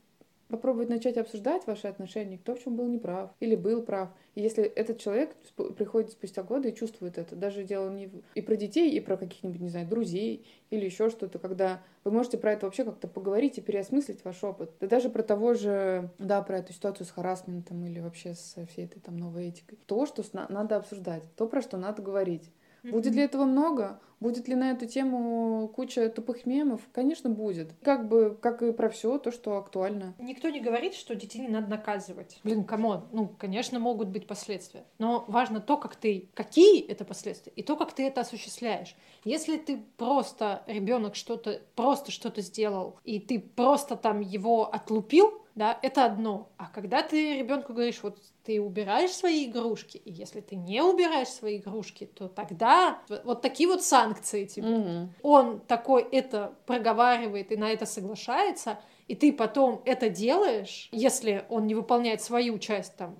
попробовать начать обсуждать ваши отношения, кто в чем был неправ или был прав. И если этот человек приходит спустя годы и чувствует это, даже дело не и про детей, и про каких-нибудь, не знаю, друзей или еще что-то, когда вы можете про это вообще как-то поговорить и переосмыслить ваш опыт. Да даже про того же, да, про эту ситуацию с харасментом или вообще со всей этой там новой этикой. То, что надо обсуждать, то, про что надо говорить. Будет ли этого много? Будет ли на эту тему куча тупых мемов? Конечно, будет. Как бы, как и про все то, что актуально. Никто не говорит, что детей не надо наказывать. Блин, come on, ну, конечно, могут быть последствия. Но важно то, как ты, какие это последствия, и то, как ты это осуществляешь. Если ты просто, ребенок что-то, просто что-то сделал, и ты просто там его отлупил, да, это одно. А когда ты ребенку говоришь, вот ты убираешь свои игрушки, и если ты не убираешь свои игрушки, то тогда вот такие вот санкции, типа, mm-hmm. он такой это проговаривает и на это соглашается, и ты потом это делаешь, если он не выполняет свою часть там.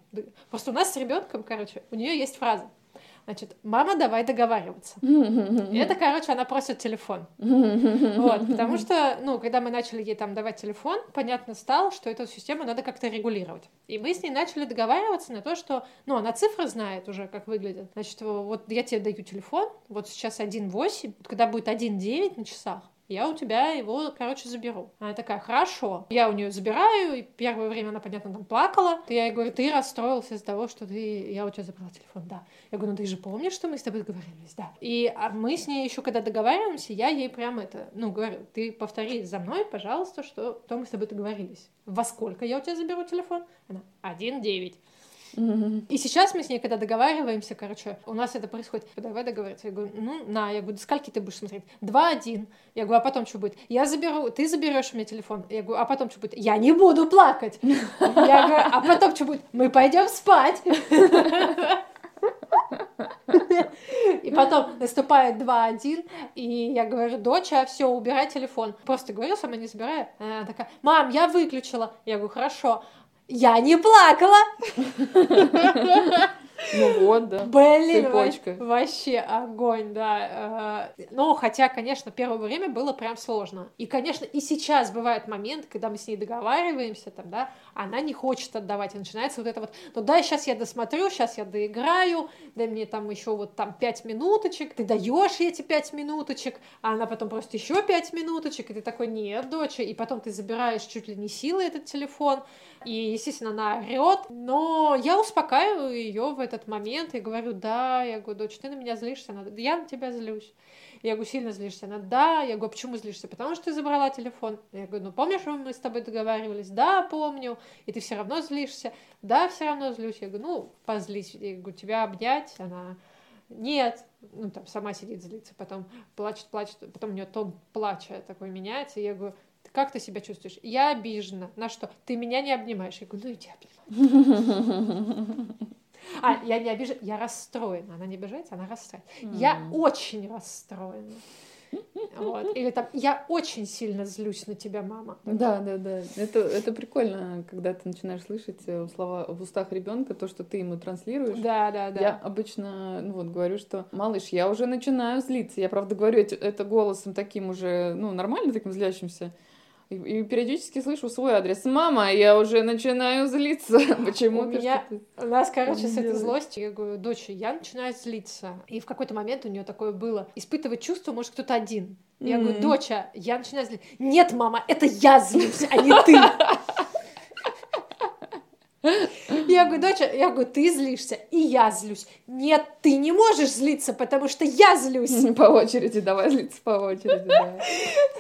Просто у нас с ребенком, короче, у нее есть фраза Значит, мама, давай договариваться. И это, короче, она просит телефон. Вот, потому что, ну, когда мы начали ей там давать телефон, понятно стало, что эту систему надо как-то регулировать. И мы с ней начали договариваться на то, что, ну, она цифры знает уже, как выглядит. Значит, вот я тебе даю телефон, вот сейчас 1.8, когда будет 1.9 на часах, я у тебя его, короче, заберу. Она такая, хорошо. Я у нее забираю, и первое время она, понятно, там плакала. Я ей говорю, ты расстроился из-за того, что ты... я у тебя забрала телефон, да. Я говорю, ну ты же помнишь, что мы с тобой договорились, да. И а мы с ней еще, когда договариваемся, я ей прям это, ну, говорю, ты повтори за мной, пожалуйста, что то мы с тобой договорились. Во сколько я у тебя заберу телефон? Она, 1-9. И сейчас мы с ней, когда договариваемся, короче, у нас это происходит. «Типа, давай договориться. Я говорю, ну, на, я говорю, до скольки ты будешь смотреть? Два, один. Я говорю, а потом что будет? Я заберу, ты заберешь у меня телефон. Я говорю, а потом что будет? Я не буду плакать. Я говорю, а потом что будет? Мы пойдем спать. И потом наступает 2-1, и я говорю, доча, все, убирай телефон. Просто говорю, сама не забирая. Она такая, мам, я выключила. Я говорю, хорошо я не плакала. Ну вот, да. Блин, Цепочка. вообще огонь, да. Э, ну, хотя, конечно, первое время было прям сложно. И, конечно, и сейчас бывает момент, когда мы с ней договариваемся, там, да, она не хочет отдавать, и начинается вот это вот, ну да, сейчас я досмотрю, сейчас я доиграю, дай мне там еще вот там пять минуточек, ты даешь эти пять минуточек, а она потом просит еще пять минуточек, и ты такой, нет, доча, и потом ты забираешь чуть ли не силой этот телефон, и, естественно, она орет, но я успокаиваю ее в этот момент и говорю, да, я говорю, дочь, ты на меня злишься, она, я на тебя злюсь. Я говорю, сильно злишься? Она, да. Я говорю, «А почему злишься? Потому что ты забрала телефон. Я говорю, ну помнишь, мы с тобой договаривались? Да, помню. И ты все равно злишься? Да, все равно злюсь. Я говорю, ну, позлись. Я говорю, тебя обнять? Она, нет. Ну, там, сама сидит, злится, потом плачет, плачет, потом у нее тон плача такой меняется. Я говорю, как ты себя чувствуешь? Я обижена. На что? Ты меня не обнимаешь. Я говорю, ну иди обнимай. А, я не обижена, я расстроена. Она не обижается, она расстроена. Mm. Я очень расстроена. Вот. Или там, я очень сильно злюсь на тебя, мама. Да, да, да. Это, это прикольно, когда ты начинаешь слышать э, слова в устах ребенка, то, что ты ему транслируешь. Да, да, да. Я обычно, ну вот, говорю, что, малыш, я уже начинаю злиться. Я, правда, говорю это голосом таким уже, ну, нормально таким злящимся. И, и периодически слышу свой адрес. Мама, я уже начинаю злиться. Почему у меня, у нас, короче, с этой злостью, я говорю, дочь, я начинаю злиться. И в какой-то момент у нее такое было. Испытывать чувство может кто-то один. Я mm-hmm. говорю, доча, я начинаю злиться. Нет, мама, это я злюсь, а не ты. Я говорю, доча, я говорю, ты злишься, и я злюсь. Нет, ты не можешь злиться, потому что я злюсь. По очереди, давай злиться по очереди.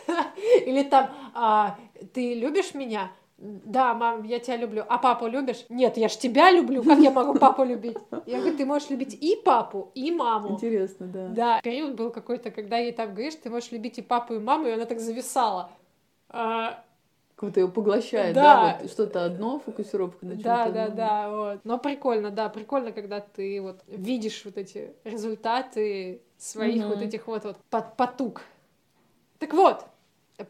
Или там, а, ты любишь меня? Да, мам, я тебя люблю. А папу любишь? Нет, я ж тебя люблю. Как я могу папу любить? Я говорю, ты можешь любить и папу, и маму. Интересно, да. Да. Период был какой-то, когда ей там говоришь, ты можешь любить и папу, и маму, и она так зависала. А, как будто ее поглощает, да, да вот что-то одно, фокусировка на чем-то. Да, да, да, вот. Но прикольно, да, прикольно, когда ты вот видишь вот эти результаты своих угу. вот этих вот, вот потуг. Так вот,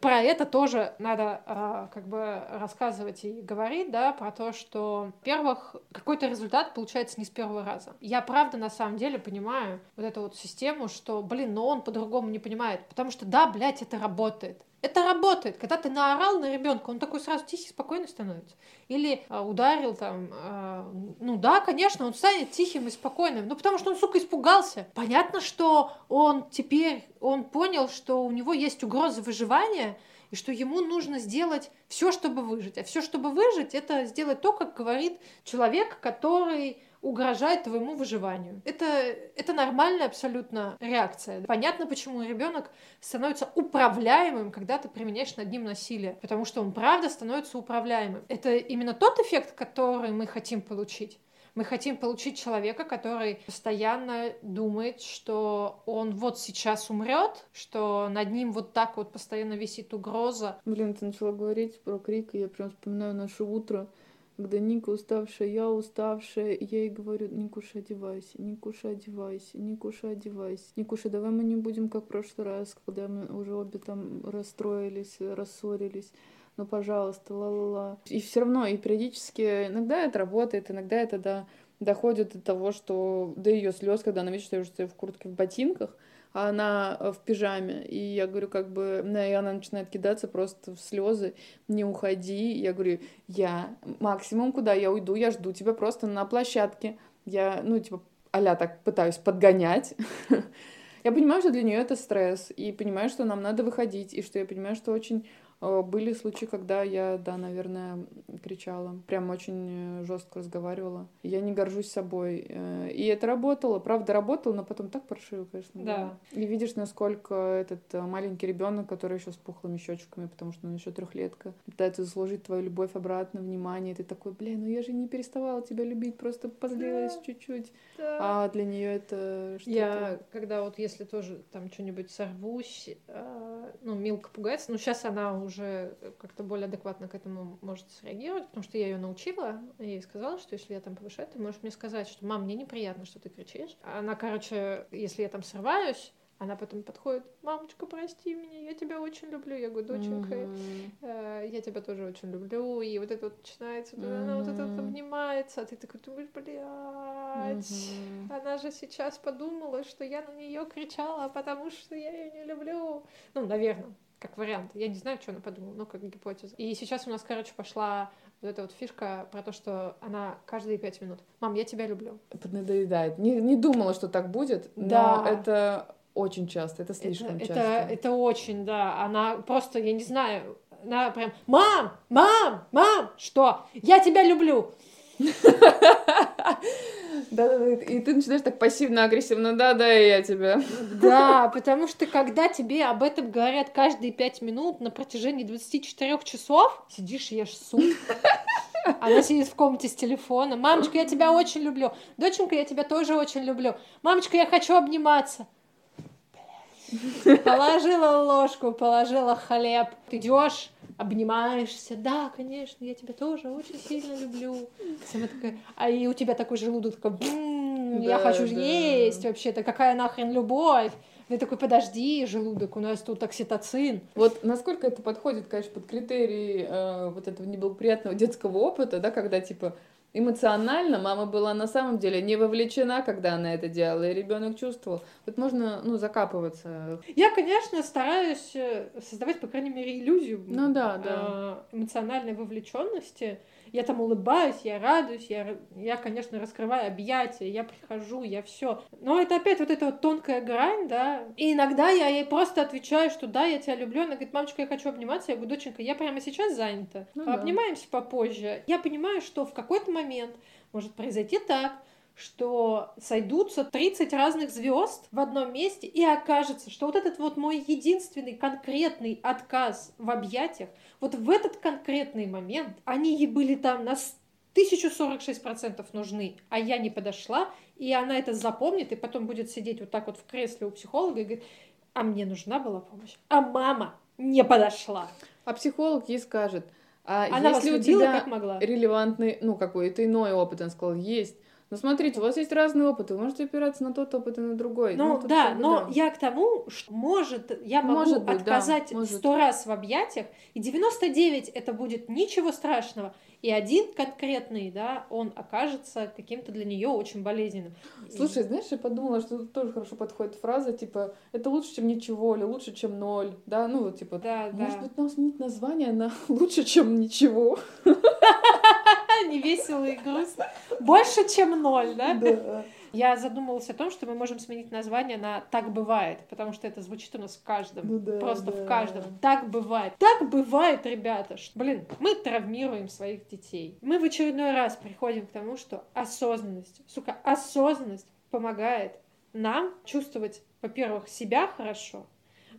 про это тоже надо э, как бы рассказывать и говорить, да, про то, что, во-первых, какой-то результат получается не с первого раза. Я правда на самом деле понимаю вот эту вот систему, что, блин, но он по-другому не понимает, потому что, да, блядь, это работает. Это работает. Когда ты наорал на ребенка, он такой сразу тихий, спокойный становится. Или а, ударил там, а, ну да, конечно, он станет тихим и спокойным, ну потому что он, сука, испугался. Понятно, что он теперь, он понял, что у него есть угроза выживания, и что ему нужно сделать все, чтобы выжить. А все, чтобы выжить, это сделать то, как говорит человек, который угрожает твоему выживанию. Это, это нормальная абсолютно реакция. Понятно, почему ребенок становится управляемым, когда ты применяешь над ним насилие, потому что он правда становится управляемым. Это именно тот эффект, который мы хотим получить. Мы хотим получить человека, который постоянно думает, что он вот сейчас умрет, что над ним вот так вот постоянно висит угроза. Блин, ты начала говорить про крик, и я прям вспоминаю наше утро когда Ника уставшая, я уставшая, и я ей говорю, Никуша, одевайся, Никуша, одевайся, Никуша, одевайся. Никуша, давай мы не будем, как в прошлый раз, когда мы уже обе там расстроились, рассорились. Ну, пожалуйста, ла-ла-ла. И все равно, и периодически, иногда это работает, иногда это, да, доходит до того, что до ее слез, когда она видит, что я уже стою в куртке, в ботинках, а она э, в пижаме. И я говорю, как бы, и она начинает кидаться просто в слезы, не уходи. Я говорю, я максимум, куда я уйду, я жду тебя просто на площадке. Я, ну, типа, аля так пытаюсь подгонять. Я понимаю, что для нее это стресс, и понимаю, что нам надо выходить, и что я понимаю, что очень были случаи, когда я, да, наверное, кричала, прям очень э, жестко разговаривала. Я не горжусь собой. Э, и это работало, правда, работало, но потом так паршиво, конечно. Да. да. И видишь, насколько этот маленький ребенок, который еще с пухлыми щечками, потому что он еще трехлетка, пытается заслужить твою любовь обратно, внимание. И ты такой, блин, ну я же не переставала тебя любить, просто позлилась да. чуть-чуть. Да. А для нее это что-то... Я, когда вот если тоже там что-нибудь сорвусь, ну, Милка пугается, ну, сейчас она уже уже как-то более адекватно к этому может среагировать, потому что я ее научила, ей сказала, что если я там повышаю, ты можешь мне сказать, что мам, мне неприятно, что ты кричишь. Она, короче, если я там срываюсь, она потом подходит, мамочка, прости меня, я тебя очень люблю. Я говорю, доченька, mm-hmm. э, я тебя тоже очень люблю. И вот это вот начинается, mm-hmm. она вот это вот обнимается, а ты такой думаешь, блядь, mm-hmm. она же сейчас подумала, что я на нее кричала, потому что я ее не люблю. Ну, наверное как вариант. Я не знаю, что она подумала, но как гипотеза. И сейчас у нас, короче, пошла вот эта вот фишка про то, что она каждые пять минут. Мам, я тебя люблю. Поднадоедает. Не, не думала, что так будет, да. но это очень часто, это слишком это, часто. Это, это очень, да. Она просто, я не знаю, она прям, мам, мам, мам, что? Я тебя люблю. Да-да-да, и ты начинаешь так пассивно-агрессивно, да-да, я тебя. Да, потому что когда тебе об этом говорят каждые пять минут на протяжении 24 часов, сидишь, ешь суп, она сидит в комнате с телефоном. Мамочка, я тебя очень люблю. Доченька, я тебя тоже очень люблю. Мамочка, я хочу обниматься. Положила ложку, положила хлеб. Ты идешь, обнимаешься. Да, конечно, я тебя тоже очень сильно люблю. Сама такая, а и у тебя такой желудок, такой, да, я хочу да. есть вообще-то, какая нахрен любовь. Ты такой, подожди, желудок, у нас тут окситоцин. Вот насколько это подходит, конечно, под критерии э, вот этого неблагоприятного детского опыта, да, когда, типа, эмоционально мама была на самом деле не вовлечена, когда она это делала, и ребенок чувствовал. Вот можно, ну, закапываться. Я, конечно, стараюсь э, создавать, по крайней мере, иллюзию ну, да, да. Э, эмоциональной вовлеченности я там улыбаюсь, я радуюсь, я, я, конечно, раскрываю объятия, я прихожу, я все. Но это опять вот эта вот тонкая грань, да. И иногда я ей просто отвечаю, что да, я тебя люблю. Она говорит, мамочка, я хочу обниматься. Я говорю, доченька, я прямо сейчас занята. Ну, Обнимаемся да. попозже. Я понимаю, что в какой-то момент может произойти так, что сойдутся 30 разных звезд в одном месте, и окажется, что вот этот вот мой единственный конкретный отказ в объятиях, вот в этот конкретный момент они ей были там на 1046% нужны, а я не подошла, и она это запомнит, и потом будет сидеть вот так вот в кресле у психолога и говорит, а мне нужна была помощь, а мама не подошла. А психолог ей скажет, а она если у тебя как могла. релевантный, ну, какой-то иной опыт, он сказал, есть, ну, смотрите, у вас есть разные опыты, вы можете опираться на тот опыт и на другой. Ну, ну да, но да. я к тому, что может, я могу может быть, отказать сто да, раз в объятиях, и 99 это будет ничего страшного, и один конкретный, да, он окажется каким-то для нее очень болезненным. Слушай, знаешь, я подумала, что тут тоже хорошо подходит фраза, типа, это лучше, чем ничего, или лучше, чем ноль, да, ну, вот, типа, да, может да. быть, нам сменить название на лучше, чем ничего. Не весело и грустно. Больше, чем ноль, да? Да. Я задумывалась о том, что мы можем сменить название на «Так бывает», потому что это звучит у нас в каждом. Ну, да, просто да. в каждом. Так бывает. Так бывает, ребята. Что, блин, мы травмируем своих детей. Мы в очередной раз приходим к тому, что осознанность, сука, осознанность помогает нам чувствовать, во-первых, себя хорошо,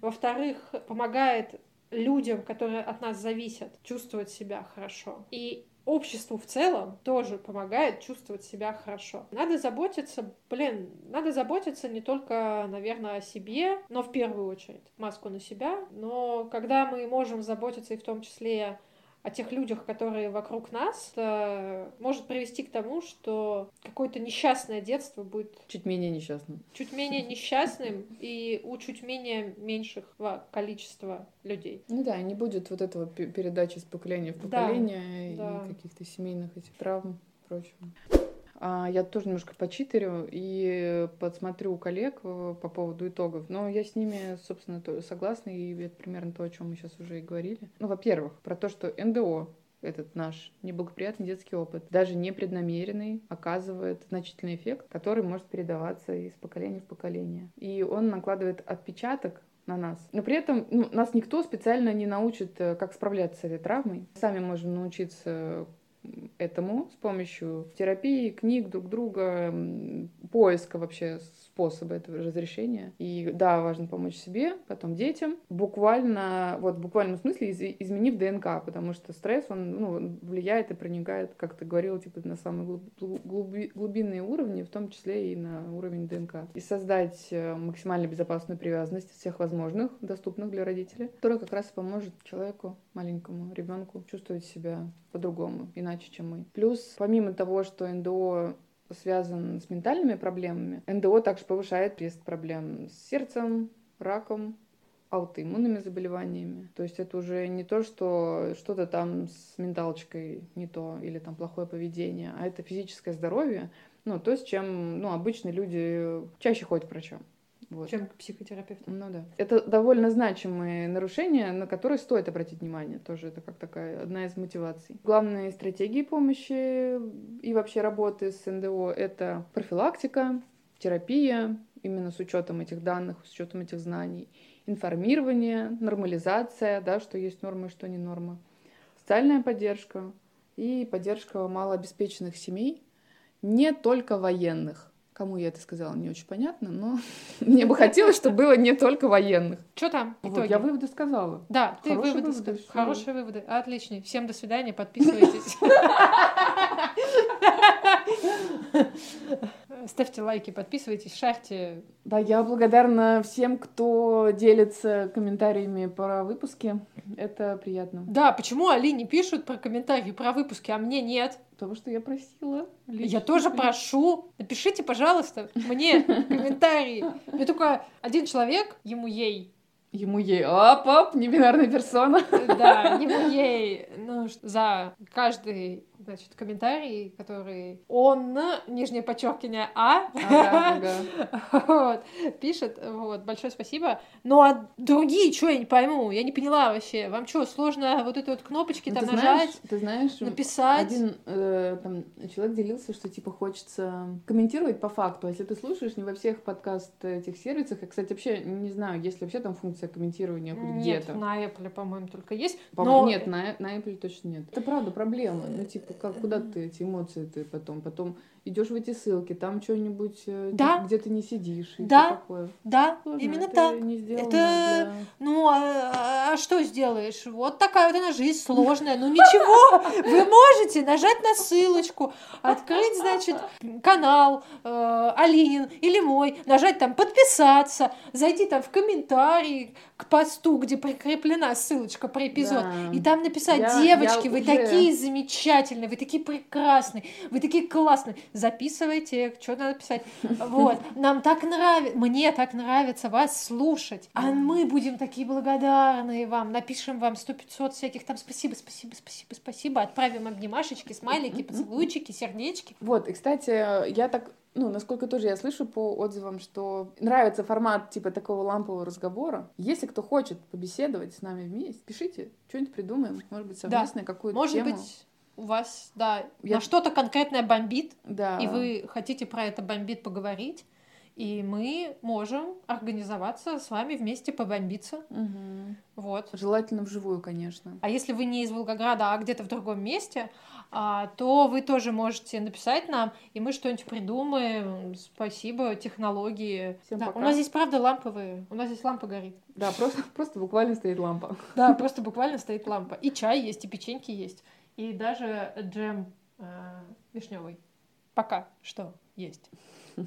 во-вторых, помогает людям, которые от нас зависят, чувствовать себя хорошо. И обществу в целом тоже помогает чувствовать себя хорошо. Надо заботиться, блин, надо заботиться не только, наверное, о себе, но в первую очередь маску на себя, но когда мы можем заботиться и в том числе о тех людях, которые вокруг нас, это может привести к тому, что какое-то несчастное детство будет... Чуть менее несчастным. Чуть менее несчастным и у чуть менее меньшего количества людей. Ну да, не будет вот этого передачи из поколения в поколение да, и да. каких-то семейных этих травм и прочего. А, я тоже немножко почитерю и подсмотрю коллег э, по поводу итогов. Но я с ними, собственно, согласна, и это примерно то, о чем мы сейчас уже и говорили. Ну, во-первых, про то, что НДО этот наш неблагоприятный детский опыт, даже непреднамеренный, оказывает значительный эффект, который может передаваться из поколения в поколение. И он накладывает отпечаток на нас. Но при этом ну, нас никто специально не научит, э, как справляться с этой травмой. Сами можем научиться этому с помощью терапии, книг друг друга, поиска вообще способа этого разрешения. И да, важно помочь себе, потом детям, буквально, вот в буквальном смысле из, изменив ДНК, потому что стресс, он ну, влияет и проникает, как ты говорила, типа на самые глуб, глуби, глубинные уровни, в том числе и на уровень ДНК. И создать э, максимально безопасную привязанность всех возможных, доступных для родителей, которая как раз поможет человеку, маленькому ребенку, чувствовать себя по-другому, иначе, чем мы. Плюс, помимо того, что НДО связан с ментальными проблемами, НДО также повышает риск проблем с сердцем, раком, аутоиммунными заболеваниями. То есть это уже не то, что что-то там с менталочкой не то или там плохое поведение, а это физическое здоровье, ну, то, с чем ну, обычные люди чаще ходят к врачам. Вот. Чем к психотерапевту. Ну да. Это довольно значимые нарушения, на которые стоит обратить внимание. Тоже это как такая одна из мотиваций. Главные стратегии помощи и вообще работы с НДО — это профилактика, терапия, именно с учетом этих данных, с учетом этих знаний, информирование, нормализация, да, что есть норма и что не норма, социальная поддержка и поддержка малообеспеченных семей, не только военных. Кому я это сказала, не очень понятно, но мне бы хотелось, чтобы было не только военных. Что там? Вот, я выводы сказала. Да, ты выводы, выводы Хорошие выводы. Отлично. Всем до свидания, подписывайтесь. Ставьте лайки, подписывайтесь, шарьте. Да, я благодарна всем, кто делится комментариями про выпуски. Это приятно. Да, почему Али не пишут про комментарии про выпуски, а мне нет? Потому что я просила. Я тоже прошу. Напишите, пожалуйста, мне комментарии. Мне только один человек, ему ей, Ему ей, оп, оп, небинарная персона. Да, ему ей, ну, за каждый значит, комментарий, который он, нижнее подчеркивание, а, ага, ага. вот, пишет, вот, большое спасибо. Ну, а другие, что я не пойму, я не поняла вообще, вам что, сложно вот эти вот кнопочки ну, там ты нажать, знаешь, ты знаешь, написать? Один э, там человек делился, что, типа, хочется комментировать по факту, а если ты слушаешь не во всех подкаст этих сервисах, я, кстати, вообще не знаю, есть ли вообще там функция комментирования хоть где-то. Нет, на Apple, по-моему, только есть. По но... Нет, на, на Apple точно нет. Это правда проблема, ну, типа, как, куда ты эти эмоции ты потом, потом идешь в эти ссылки, там что-нибудь, э, да. где ты не сидишь. Да, такое. да, Сложно. именно это так. Не это, для... ну, а, а что сделаешь? Вот такая вот она жизнь сложная. Ну ничего, вы можете нажать на ссылочку, открыть, значит, канал э, Алинин или мой, нажать там подписаться, зайти там в комментарии к посту, где прикреплена ссылочка про эпизод, да. и там написать, я, девочки, я вы уже... такие замечательные, вы такие прекрасные, вы такие классные записывайте, что надо писать. Вот, нам так нравится, мне так нравится вас слушать, а мы будем такие благодарные вам, напишем вам сто пятьсот всяких там спасибо, спасибо, спасибо, спасибо, отправим обнимашечки, смайлики, поцелуйчики, сердечки. Вот, и, кстати, я так ну, насколько тоже я слышу по отзывам, что нравится формат типа такого лампового разговора. Если кто хочет побеседовать с нами вместе, пишите, что-нибудь придумаем, может быть, совместное да. какую-то Может тему. быть, у вас, да, Я... на что-то конкретное бомбит, да. и вы хотите про это бомбит поговорить, и мы можем организоваться с вами вместе побомбиться. Угу. Вот. Желательно вживую, конечно. А если вы не из Волгограда, а где-то в другом месте, а, то вы тоже можете написать нам, и мы что-нибудь придумаем. Спасибо, технологии. Всем да, пока. У нас здесь, правда, ламповые. У нас здесь лампа горит. Да, просто, просто буквально стоит лампа. Да, просто буквально стоит лампа. И чай есть, и печеньки есть и даже джем э, вишневый. Пока что есть.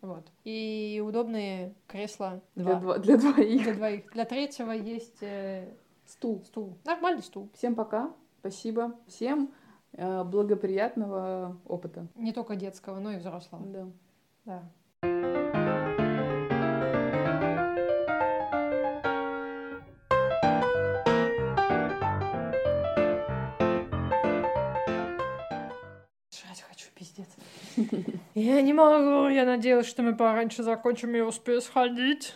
Вот. И удобные кресла. Для, два. для двоих. Для двоих. Для третьего есть э, стул. Стул. Нормальный стул. Всем пока. Спасибо. Всем э, благоприятного опыта. Не только детского, но и взрослого. Да. Да. Я не могу, я надеялась, что мы пораньше закончим и успею сходить.